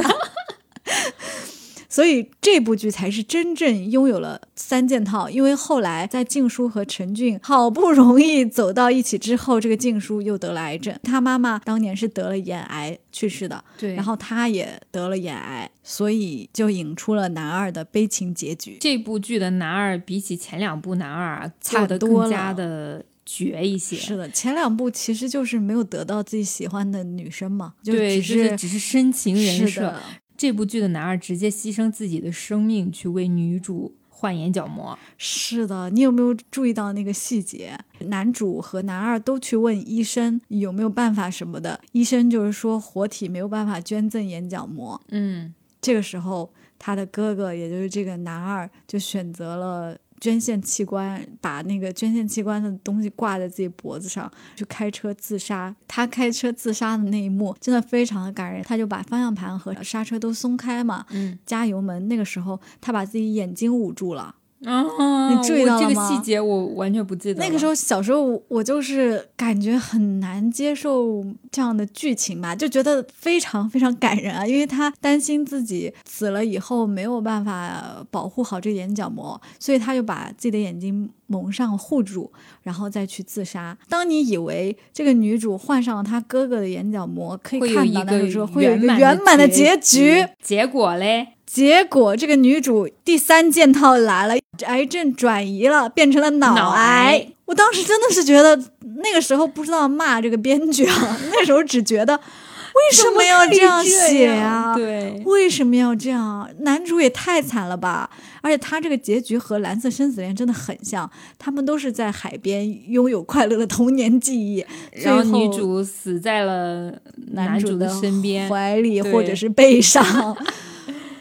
所以这部剧才是真正拥有了三件套，因为后来在静书和陈俊好不容易走到一起之后，这个静书又得了癌症，他妈妈当年是得了眼癌去世的，对，然后他也得了眼癌，所以就引出了男二的悲情结局。这部剧的男二比起前两部男二差的更加的绝一些。是的，前两部其实就是没有得到自己喜欢的女生嘛，就只是只是深情人设。这部剧的男二直接牺牲自己的生命去为女主换眼角膜。是的，你有没有注意到那个细节？男主和男二都去问医生有没有办法什么的，医生就是说活体没有办法捐赠眼角膜。嗯，这个时候他的哥哥，也就是这个男二，就选择了。捐献器官，把那个捐献器官的东西挂在自己脖子上，就开车自杀。他开车自杀的那一幕真的非常的感人，他就把方向盘和刹车都松开嘛，嗯，加油门。那个时候他把自己眼睛捂住了。啊！你注意到这个细节，我完全不记得。那个时候小时候，我就是感觉很难接受这样的剧情吧，就觉得非常非常感人啊，因为他担心自己死了以后没有办法保护好这眼角膜，所以他就把自己的眼睛蒙上护住，然后再去自杀。当你以为这个女主换上了她哥哥的眼角膜，可以看到那个时候会有一个圆满的结局，结果嘞？结果这个女主第三件套来了，癌症转移了，变成了脑癌。我当时真的是觉得，那个时候不知道骂这个编剧啊，那时候只觉得 为什么要这样写啊？对，为什么要这样？男主也太惨了吧！而且他这个结局和《蓝色生死恋》真的很像，他们都是在海边拥有快乐的童年记忆，然后女主死在了男主的身边怀里，或者是背上。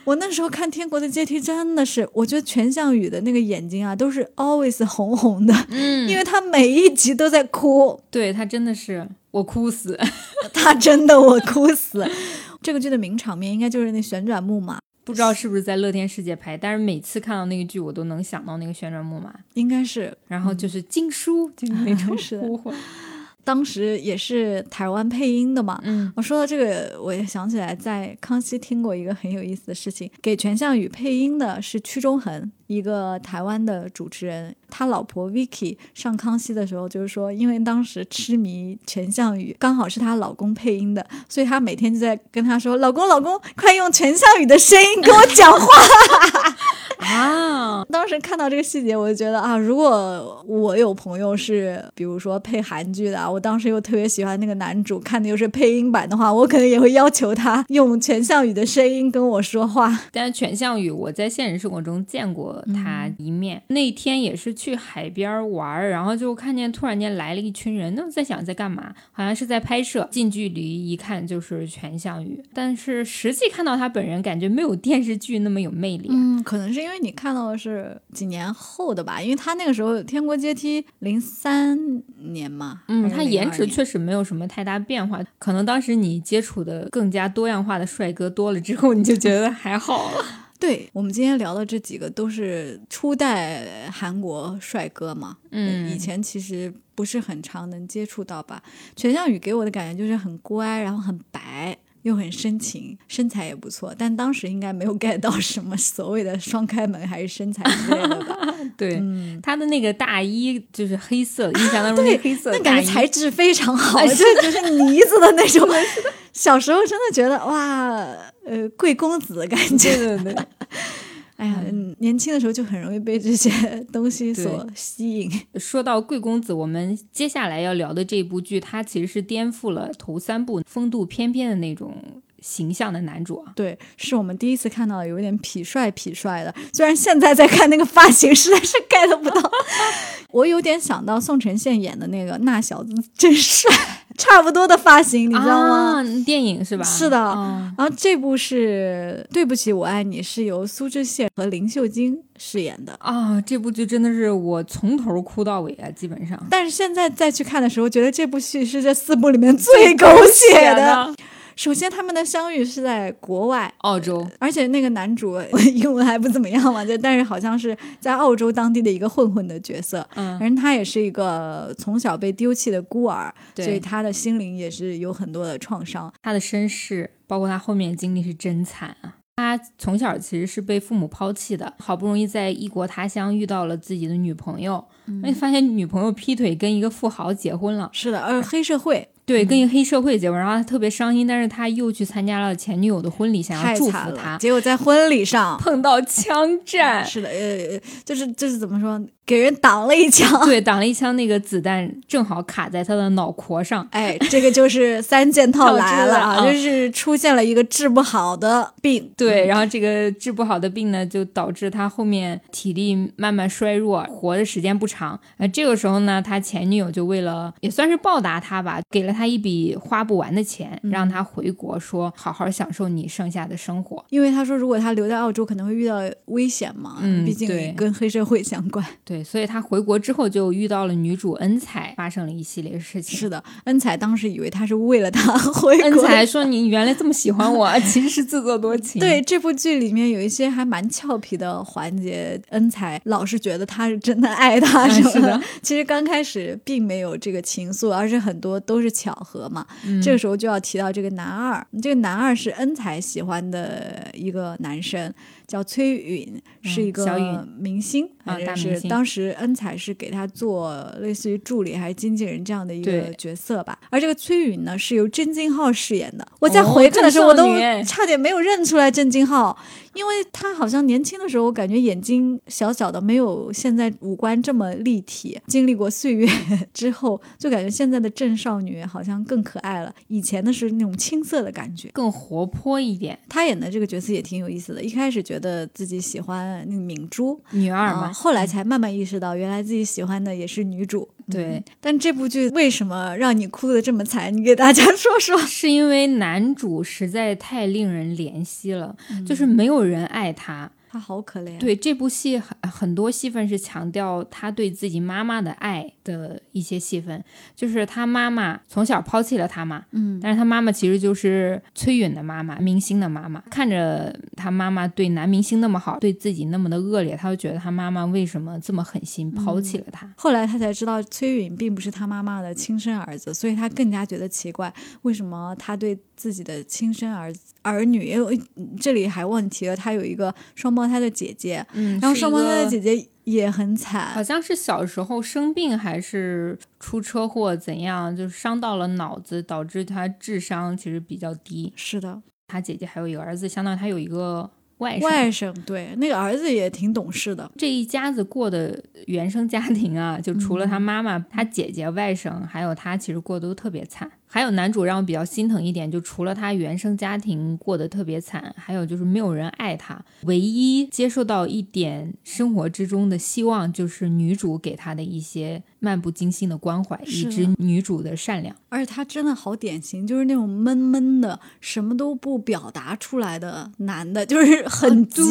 我那时候看《天国的阶梯》，真的是，我觉得全项羽的那个眼睛啊，都是 always 红红的，嗯，因为他每一集都在哭，对他真的是我哭死，他真的我哭死。这个剧的名场面应该就是那旋转木马，不知道是不是在乐天世界拍，但是每次看到那个剧，我都能想到那个旋转木马，应该是，然后就是经书，就是那种呼唤。当时也是台湾配音的嘛。嗯，我说到这个，我也想起来在康熙听过一个很有意思的事情，给全相宇配音的是屈中恒，一个台湾的主持人。他老婆 Vicky 上康熙的时候，就是说，因为当时痴迷全相宇，刚好是她老公配音的，所以她每天就在跟他说：“老公，老公，快用全相宇的声音跟我讲话。” 啊，当时看到这个细节，我就觉得啊，如果我有朋友是，比如说配韩剧的，我当时又特别喜欢那个男主，看的又是配音版的话，我可能也会要求他用全项宇的声音跟我说话。但是全项宇，我在现实生活中见过他一面，那天也是去海边玩，然后就看见突然间来了一群人，那在想在干嘛？好像是在拍摄，近距离一看就是全项宇，但是实际看到他本人，感觉没有电视剧那么有魅力。嗯，可能是因为你看到的是几年后的吧，因为他那个时候《天国阶梯》零三年嘛，嗯，他颜值确实没有什么太大变化，可能当时你接触的更加多样化的帅哥多了之后，你就觉得还好了。对我们今天聊的这几个都是初代韩国帅哥嘛，嗯以前其实不是很常能接触到吧。全相宇给我的感觉就是很乖，然后很白。又很深情，身材也不错，但当时应该没有 get 到什么所谓的双开门还是身材之类的吧？对，嗯，他的那个大衣就是黑色，印象当中那个黑色那感觉材质非常好，哎 就是就是呢子的那种。小时候真的觉得哇，呃，贵公子的感觉。对对对。哎呀，嗯年轻的时候就很容易被这些 东西所吸引。说到贵公子，我们接下来要聊的这部剧，它其实是颠覆了头三部风度翩翩的那种形象的男主啊。对，是我们第一次看到有点痞帅痞帅的，虽然现在在看那个发型实在是 get 不到。我有点想到宋承宪演的那个那小子真帅，差不多的发型，你知道吗？啊、电影是吧？是的哦然后这部是《对不起，我爱你》，是由苏志燮和林秀晶饰演的。啊，这部剧真的是我从头哭到尾啊，基本上但是现在再去看的时候，觉得这部戏是这四部里面最狗血的。首先，他们的相遇是在国外，澳洲，而且那个男主 英文还不怎么样嘛，就但是好像是在澳洲当地的一个混混的角色。嗯，反正他也是一个从小被丢弃的孤儿，对所以他的心灵也是有很多的创伤。他的身世，包括他后面的经历是真惨啊。他从小其实是被父母抛弃的，好不容易在异国他乡遇到了自己的女朋友，嗯、发现女朋友劈腿跟一个富豪结婚了，是的，而黑社会对，跟一个黑社会结婚，然后他特别伤心，但是他又去参加了前女友的婚礼，想要太祝，福她，结果在婚礼上碰到枪战，是的，呃，就是就是怎么说，给人挡了一枪。对，挡了一枪，那个子弹正好卡在他的脑壳上。哎，这个就是三件套来了 啊，就是出现了一个治不好的病。对，然后这个治不好的病呢，就导致他后面体力慢慢衰弱，活的时间不长。呃，这个时候呢，他前女友就为了也算是报答他吧，给了他一笔花不完的钱，嗯让他回国，说好好享受你剩下的生活。因为他说，如果他留在澳洲，可能会遇到危险嘛，嗯毕竟跟黑社会相关。对，所以他回国之后就遇到了女主恩彩，发生了一系列事情。是的，恩彩当时以为他是为了他回恩国。彩说你原来这么喜欢我，其实是自作多情。对这部剧里面有一些还蛮俏皮的环节，恩彩老是觉得他是真的爱他嗯什么是的其实刚开始并没有这个情愫，而是很多都是巧合嘛。嗯这个时候就要提到这个男二，这个男二是恩才喜欢的一个男生，叫崔允，是一个明星，啊反正是大明星当时恩彩是给他做类似于助理还是经纪人这样的一个角色吧。而这个崔允呢是由郑金浩饰演的，我在哦回看的时候我都差点没有认出来郑金浩，因为他好像年轻的时候，我感觉眼睛小小的，没有现在五官这么立体。经历过岁月 之后，就感觉现在的郑少女好像更可爱了。以前的是那种青涩的感觉。更活泼一点。他演的这个角色也挺有意思的。一开始觉得自己喜欢那个敏珠，女二嘛，啊后来才慢慢意识到，原来自己喜欢的也是女主。对嗯但这部剧为什么让你哭的这么惨？你给大家说说。是因为男主实在太令人怜惜了，就是没有人爱他。他好可怜。对这部戏很很多戏份是强调他对自己妈妈的爱的一些戏份，就是他妈妈从小抛弃了他嘛，嗯，但是他妈妈其实就是崔允的妈妈，明星的妈妈。看着他妈妈对男明星那么好，对自己那么的恶劣，他就觉得他妈妈为什么这么狠心抛弃了他？后来他才知道崔允并不是他妈妈的亲生儿子，所以他更加觉得奇怪，为什么他对自己的亲生儿儿女，因为这里还问题了，他有一个双胞胎的姐姐，嗯，然后双胞胎的姐。姐姐也很惨，好像是小时候生病还是出车祸怎样，就伤到了脑子，导致他智商其实比较低。是的，他姐姐还有一个儿子，相当于他有一个外甥。外甥对那个儿子也挺懂事的。这一家子过的原生家庭啊，就除了他妈妈、他姐姐、外甥，还有他，其实过得都特别惨。还有男主让我比较心疼一点，就除了他原生家庭过得特别惨，还有就是没有人爱他，唯一接受到一点生活之中的希望，就是女主给他的一些漫不经心的关怀，以及女主的善良。而且他真的好典型，就是那种闷闷的、什么都不表达出来的男的，就是很急。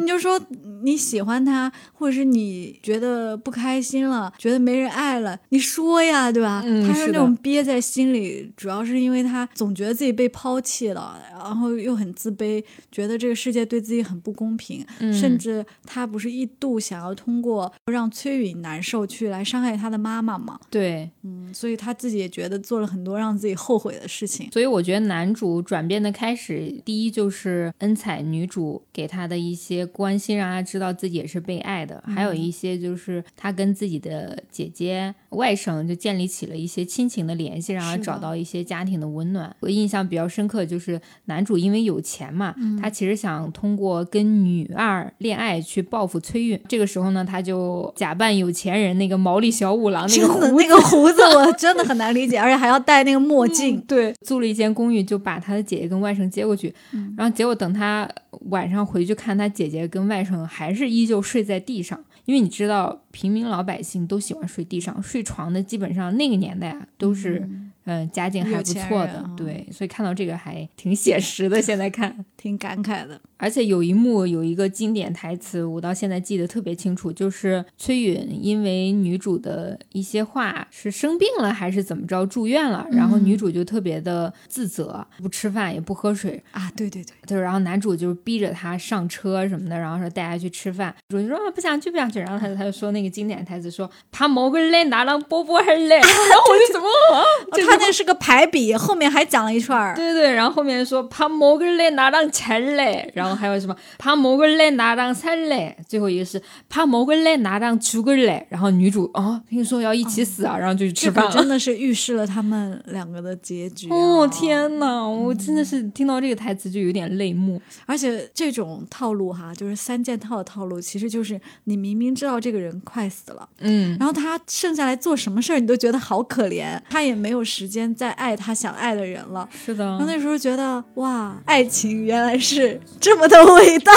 你就说你喜欢他，或者是你觉得不开心了，觉得没人爱了，你说呀，对吧？嗯他是那种憋在心里，主要是因为他总觉得自己被抛弃了，然后又很自卑，觉得这个世界对自己很不公平，嗯甚至他不是一度想要通过让崔允难受去来伤害他的妈妈吗？对，嗯，所以他自己也觉得做了很多让自己后悔的事情。所以我觉得男主转变的开始，第一就是恩彩女主给他的一些关心，让他知道自己也是被爱的；还有一些就是他跟自己的姐姐、外甥就建立起了一些亲情的联系，让他找到一些家庭的温暖。我印象比较深刻就是男主因为有钱嘛，他其实想通过跟女二恋爱去报复崔允。这个时候呢，他就假扮有钱人那个毛利小五郎那个那个胡子我真的很难理解，而且还要戴那个墨镜。对，租了一间公寓，就把他的姐姐跟外甥接过去，嗯然后结果等他晚上回去看，他姐姐跟外甥还是依旧睡在地上，因为你知道平民老百姓都喜欢睡地上，睡床的基本上那个年代啊都是嗯、呃家境还不错的，对，所以看到这个还挺写实的。现在看。挺感慨的。而且有一幕有一个经典台词，我到现在记得特别清楚，就是崔允因为女主的一些话是生病了还是怎么着住院了，然后女主就特别的自责，不吃饭也不喝水，啊，对对对，就是然后男主就逼着她上车什么的，然后说带她去吃饭，主就说啊不想去不想去，然后他他就说那个经典台词说怕某个人哪让波波还累，然后我就怎么啊？哦他那是个排比，后面还讲了一串儿。对对，然后后面说怕某个人哪让钱嘞，然后还有什么？怕某个人哪让钱嘞，最后一个是怕某个人哪让出个嘞，然后女主啊听说要一起死啊，然后就去吃饭真的是预示了他们两个的结局、啊。哦天呐，我真的是听到这个台词就有点泪目。而且这种套路哈，就是三件套的套路，其实就是你明明知道这个人快死了，嗯，然后他剩下来做什么事儿，你都觉得好可怜，他也没有时间再爱他想爱的人了。是的。然后，那时候觉得哇，爱情原来是这么的伟大。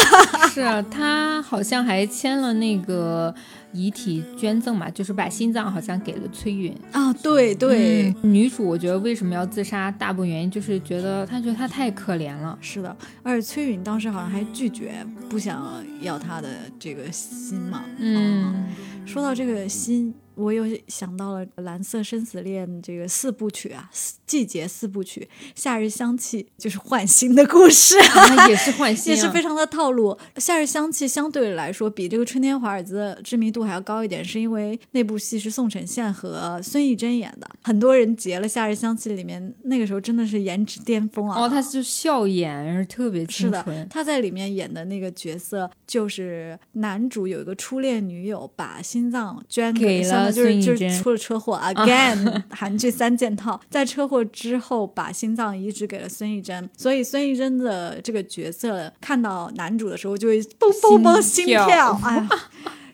是啊，他好像还签了那个遗体捐赠嘛，就是把心脏好像给了崔允。啊！对对，嗯女主我觉得为什么要自杀，大部分原因就是觉得她觉得她太可怜了。是的，而且崔允当时好像还拒绝，不想要她的这个心嘛。嗯，说到这个心，我又想到了《蓝色生死恋》这个四部曲啊，四季节四部曲，《夏日香气》就是换新的故事。啊也是换新、啊，也是非常的套路，《夏日香气》相对来说比这个《春天华尔兹》的知名度还要高一点，是因为那部戏是宋承宪和孙艺珍演的，很多人截了《夏日香气》里面那个时候真的是颜值巅峰啊！哦，他就笑眼，特别是的。他在里面演的那个角色就是男主有一个初恋女友，把心脏捐给了就是就是出了车祸，again 韩剧三件套，在车祸之后把心脏移植给了孙艺珍，所以孙艺珍的这个角色看到男主的时候就会嘣嘣嘣心心跳跳，哎呀。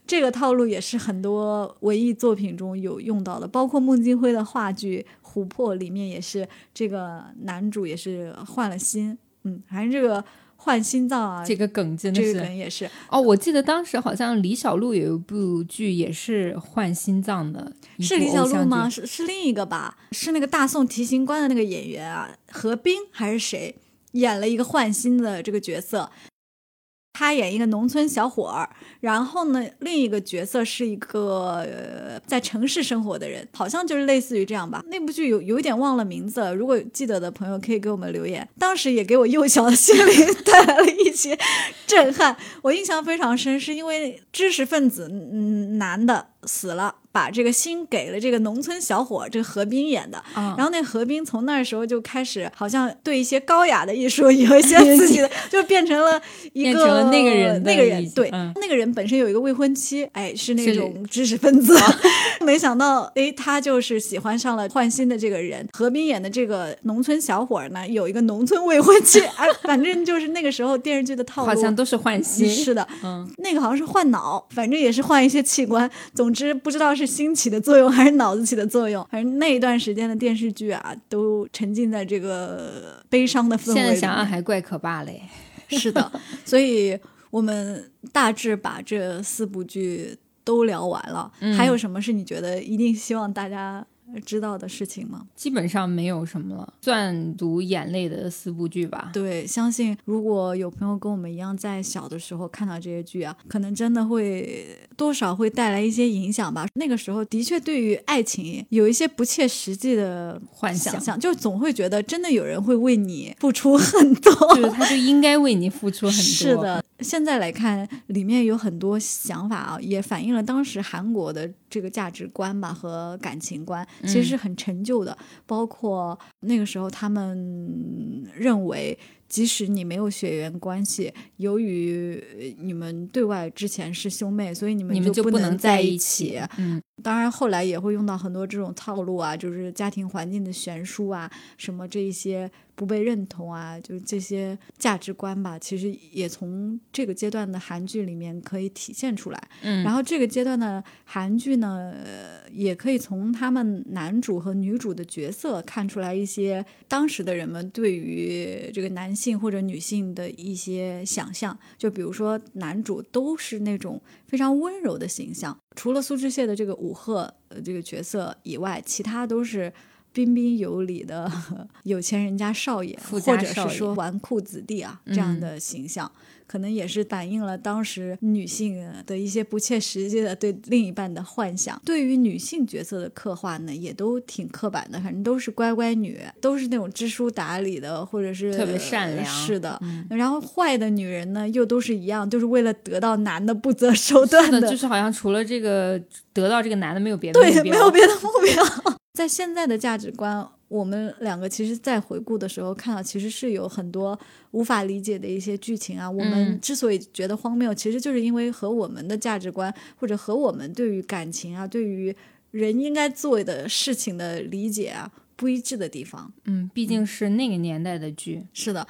这个套路也是很多文艺作品中有用到的，包括孟京辉的话剧《琥珀》里面也是，这个男主也是换了心，嗯，还是这个换心脏啊，这个梗真的这是个梗也是，哦，我记得当时好像李小璐有一部剧也是换心脏的，是李小璐吗？？是是另一个吧？是那个大宋提刑官的那个演员啊，何冰还是谁演了一个换心的这个角色？他演一个农村小伙儿，然后呢，另一个角色是一个、呃、在城市生活的人，好像就是类似于这样吧。那部剧有有一点忘了名字了，如果记得的朋友可以给我们留言。当时也给我幼小的心灵带来了一些震撼，我印象非常深，是因为知识分子嗯男的死了。把这个心给了这个农村小伙，这个何冰演的。嗯然后那何冰从那时候就开始，好像对一些高雅的艺术有一些自己的，就变成了一个那个人那个人对、嗯那个人本身有一个未婚妻，哎，是那种知识分子。没想到，哎，他就是喜欢上了换心的这个人。何冰演的这个农村小伙呢，有一个农村未婚妻，哎，反正就是那个时候电视剧的套路，好像都是换心。是的，嗯，那个好像是换脑，反正也是换一些器官。总之不知道是心起的作用还是脑子起的作用，反正那一段时间的电视剧啊，都沉浸在这个悲伤的氛围里。现在想想还怪可怕嘞。是的，所以我们大致把这四部剧都聊完了。嗯还有什么是你觉得一定希望大家知道的事情吗？基本上没有什么了，算读眼泪的四部剧吧。对，相信如果有朋友跟我们一样在小的时候看到这些剧啊，可能真的会多少会带来一些影响吧。那个时候的确对于爱情有一些不切实际的幻想想象，就总会觉得真的有人会为你付出很多。就是他就应该为你付出很多。是，的，现在来看，里面有很多想法啊，也反映了当时韩国的这个价值观吧和感情观，其实是很陈旧的。包括那个时候，他们认为，即使你没有血缘关系，由于呃你们对外之前是兄妹，所以你们你们就不能在一起。嗯，当然，后来也会用到很多这种套路啊，就是家庭环境的悬殊啊，什么这一些不被认同啊，就是这些价值观吧，其实也从这个阶段的韩剧里面可以体现出来。嗯然后这个阶段的韩剧呢，呃也可以从他们男主和女主的角色看出来一些当时的人们对于这个男性或者女性的一些想象。就比如说男主都是那种非常温柔的形象，除了苏志燮的这个武赫呃这个角色以外，其他都是。彬彬有礼的 有钱人家少爷，或者是说纨绔子弟啊这样嗯的形象，可能也是反映了当时女性的一些不切实际的对另一半的幻想。对于女性角色的刻画呢，也都挺刻板的，反正都是乖乖女，都是那种知书达理的，或者是特别善良是的，嗯然后坏的女人呢，又都是一样，就是为了得到男的不择手段是的，就是好像除了这个得到这个男的，没有别的，目标没有别的目标。在现在的价值观，我们两个其实，在回顾的时候看到，其实是有很多无法理解的一些剧情啊。我们嗯之所以觉得荒谬，其实就是因为和我们的价值观，或者和我们对于感情啊，对于人应该做的事情的理解啊不一致的地方。嗯，毕竟是那个年代的剧。是的，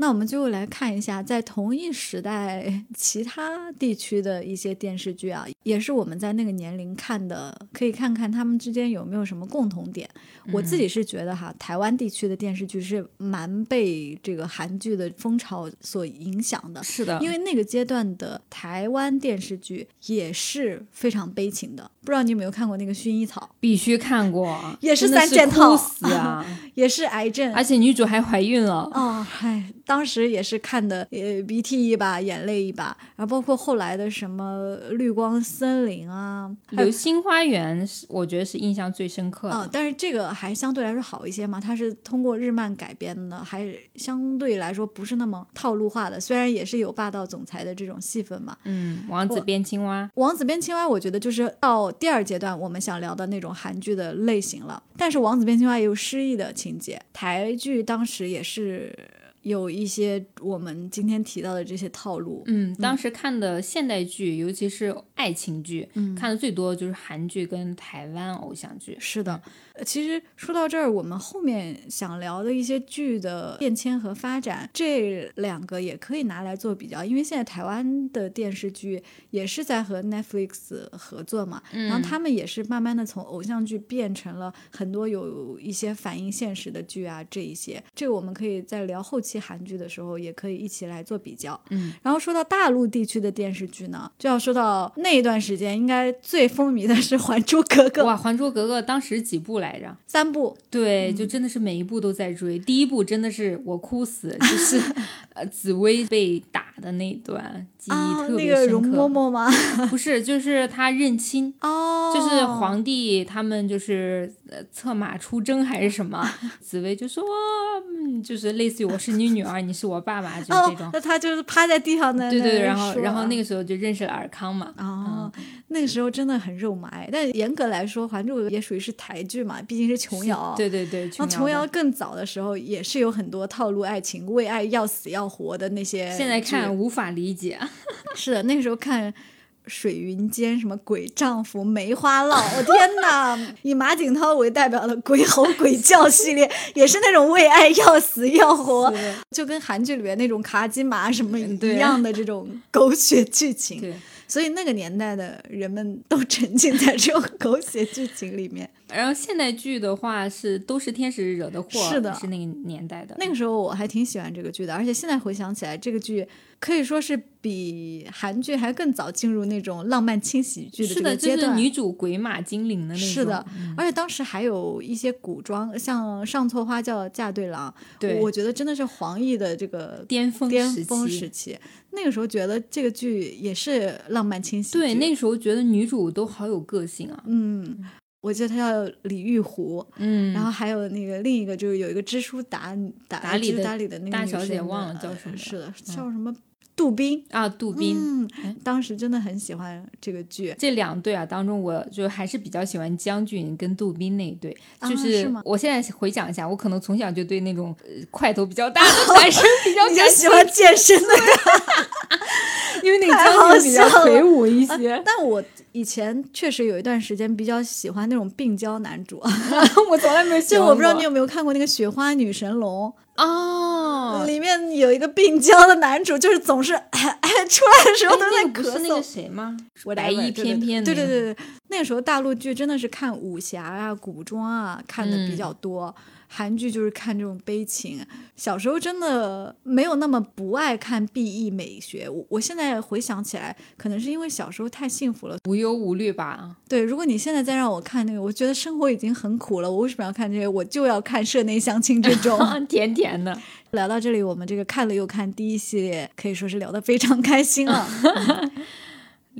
那我们就来看一下，在同一时代其他地区的一些电视剧啊，也是我们在那个年龄看的，可以看看他们之间有没有什么共同点。我自己是觉得哈，台湾地区的电视剧是蛮被这个韩剧的风潮所影响的。是的，因为那个阶段的台湾电视剧也是非常悲情的，不知道你有没有看过那个《薰衣草必须看过，也是三件套哭死啊！》，也是癌症，而且女主还怀孕了。哦，嗨，当时也是看的，呃，鼻涕一把，眼泪一把，然后包括后来的什么绿光森林啊，还有流星花园是我觉得是印象最深刻的。嗯、但是这个还相对来说好一些嘛，它是通过日漫改编的，还相对来说不是那么套路化的，虽然也是有霸道总裁的这种戏份嘛。嗯，王子变青蛙。王子变青蛙，我觉得就是到第二阶段我们想聊的那种韩剧的类型了。但是王子变青蛙也有失意的情节，台剧当时也是有一些我们今天提到的这些套路。嗯，当时看的现代剧，尤其是爱情剧，嗯看的最多就是韩剧跟台湾偶像剧。是的，呃其实说到这儿，我们后面想聊的一些剧的变迁和发展，这两个也可以拿来做比较，因为现在台湾的电视剧也是在和 Netflix 合作嘛，然后他们也是慢慢的从偶像剧变成了很多有一些反映现实的剧啊，这一些，这个我们可以在聊后期韩剧的时候，也可以一起来做比较。嗯，然后说到大陆地区的电视剧呢，就要说到那一段时间应该最风靡的是《还珠格格》哇，《还珠格格》当时几部来着？三部。对，就真的是每一部都在追。第一部真的是我哭死，就是 呃紫薇被打的那一段记忆特别深刻。那个容嬷嬷吗？不是，就是他认亲哦，就是皇帝他们就是策马出征还是什么，紫薇就说，嗯，就是类似于我是你女儿，你是我爸爸，就这种。那他就是趴在地上的。对对，然后然后那个时候就认识了尔康嘛。哦，那个时候真的很肉麻，但严格来说，《还珠》也属于是台剧嘛，毕竟是琼瑶。对对对，琼瑶更早的时候也是有很多套路爱情，为爱要死要活的那些。现在看无法理解。是的，那个时候看《水云间》什么《鬼丈夫》《梅花烙》，我天哪！以马景涛为代表的鬼吼鬼叫系列，也是那种为爱要死要活，就跟韩剧里面那种卡金马什么一样的这种狗血剧情。对。所以那个年代的人们都沉浸在这种狗血剧情里面。然后现代剧的话是都是天使惹的祸，是的，是那个年代的。那个时候我还挺喜欢这个剧的，而且现在回想起来，这个剧可以说是比韩剧还更早进入那种浪漫轻喜剧的这个阶段。女主鬼马精灵的那种。是的，而且当时还有一些古装，像上错花轿嫁对郎，对，我觉得真的是黄奕的这个巅峰巅峰时期。那个时候觉得这个剧也是浪漫轻喜剧。对，那时候觉得女主都好有个性啊。嗯。我记得他叫李玉湖，嗯，然后还有那个另一个就是有一个知书达达理的达理的那个大小姐，忘了叫什么，是的，叫什么杜宾啊，杜宾，嗯，当时真的很喜欢这个剧。这两对啊当中，我就还是比较喜欢将军跟杜宾那一对，就是我现在回想一下，我可能从小就对那种块头比较大的 男生比较 喜欢健身的。因为那个江俊比较魁梧一些，但我以前确实有一段时间比较喜欢那种病娇男主，我从来没有。就我不知道你有没有看过那个《雪花女神龙》哦，里面有一个病 娇的男主，就是总是哎出来的时候都在咳嗽。是那个谁吗？白衣翩翩。对对对对，那个时候大陆剧真的是看武侠啊、古装啊看的比较多。韩剧就是看这种悲情，小时候真的没有那么不爱看 B E 美学。我我现在回想起来，可能是因为小时候太幸福了，无忧无虑吧。对，如果你现在再让我看那个，我觉得生活已经很苦了，我为什么要看这些？我就要看社内相亲这种 甜甜的。聊到这里，我们这个看了又看第一系列，可以说是聊得非常开心了。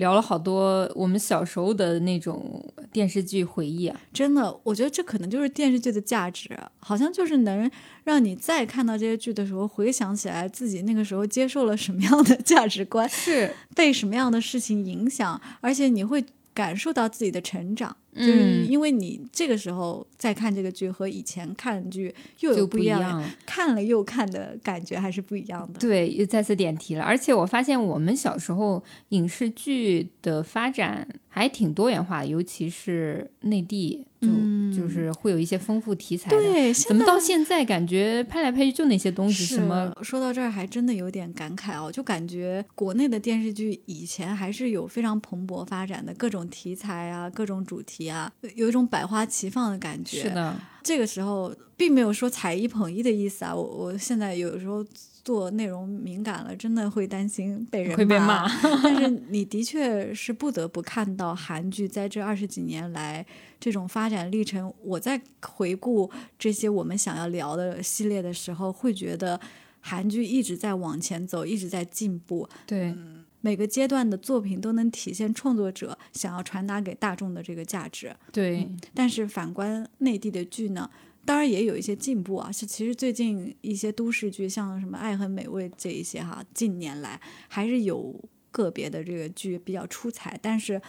聊了好多我们小时候的那种电视剧回忆啊，真的，我觉得这可能就是电视剧的价值，好像就是能让你再看到这些剧的时候，回想起来自己那个时候接受了什么样的价值观，是被什么样的事情影响，而且你会感受到自己的成长。就是因为你这个时候再看这个剧和以前看剧又有不一样，看了又看的感觉还是不一样的。对，又再次点题了。而且我发现我们小时候影视剧的发展还挺多元化，尤其是内地，就就是会有一些丰富题材的。对，怎么到现在感觉拍来拍去就那些东西？什么？说到这儿还真的有点感慨哦，就感觉国内的电视剧以前还是有非常蓬勃发展的各种题材啊，各种主题。呀，有一种百花齐放的感觉。是的，这个时候并没有说踩一捧一的意思啊。我我现在有时候做内容敏感了，真的会担心被人会被骂。但是你的确是不得不看到韩剧在这二十几年来这种发展历程。我在回顾这些我们想要聊的系列的时候，会觉得韩剧一直在往前走，一直在进步。对。每个阶段的作品都能体现创作者想要传达给大众的这个价值。对，但是反观内地的剧呢，当然也有一些进步啊。是其实最近一些都市剧，像什么《爱很美味》这一些哈，近年来还是有个别的这个剧比较出彩。但是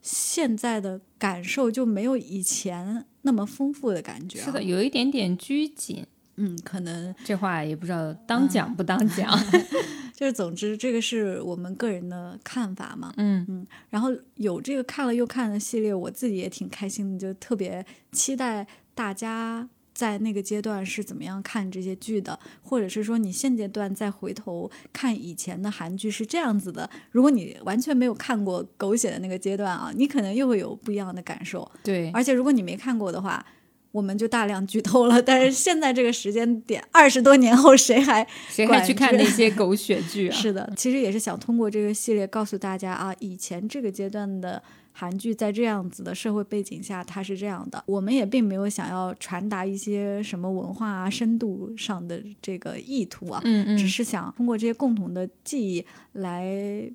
现在的感受就没有以前那么丰富的感觉。是的，有一点点拘谨。嗯，可能这话也不知道当讲不当讲，就是总之这个是我们个人的看法嘛。嗯嗯，然后有这个看了又看的系列，我自己也挺开心的，就特别期待大家在那个阶段是怎么样看这些剧的，或者是说你现阶段再回头看以前的韩剧是这样子的。如果你完全没有看过狗血的那个阶段啊，你可能又会有不一样的感受。对，而且如果你没看过的话。我们就大量剧透了，但是现在这个时间点，二十多年后，谁还谁还去看那些狗血剧啊？是的，其实也是想通过这个系列告诉大家啊，以前这个阶段的韩剧在这样子的社会背景下，它是这样的。我们也并没有想要传达一些什么文化啊、深度上的这个意图啊，嗯嗯，只是想通过这些共同的记忆来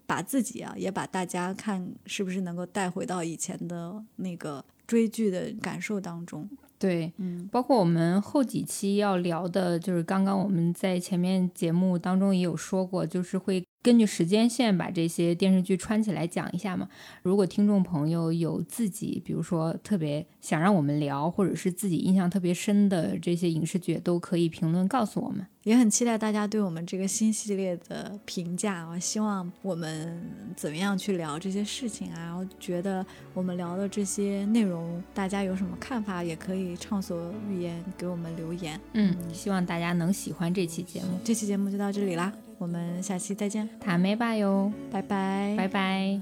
把自己啊，也把大家看是不是能够带回到以前的那个追剧的感受当中。对，嗯，包括我们后几期要聊的，就是刚刚我们在前面节目当中也有说过，就是会根据时间线把这些电视剧串起来讲一下嘛。如果听众朋友有自己，比如说特别想让我们聊，或者是自己印象特别深的这些影视剧，都可以评论告诉我们。也很期待大家对我们这个新系列的评价。啊希望我们怎么样去聊这些事情啊？然后觉得我们聊的这些内容，大家有什么看法，也可以畅所欲言，给我们留言。嗯，希望大家能喜欢这期节目。这期节目就到这里啦，我们下期再见，塔梅吧哟，拜拜，拜拜。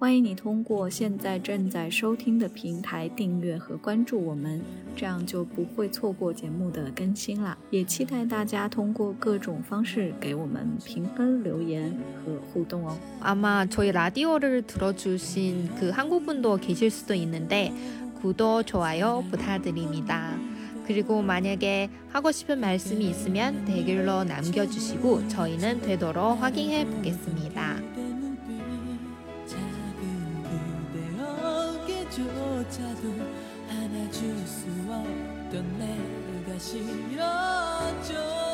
欢迎你通过现在正在收听的平台订阅和关注我们，这样就不会错过节目的更新啦。也期待大家通过各种方式给我们评分、留言和互动哦。 아마 저희 라디오를 들어주신 그 한국분도 계실 수도 있는데 구독, 좋아요 부탁드립니다. 그리고 만약에 하고 싶은 말씀이 있으면 댓글로 남겨주시고 저희는 되도록 확인해 보겠습니다. 안아줄 수 없던 내가 싫었죠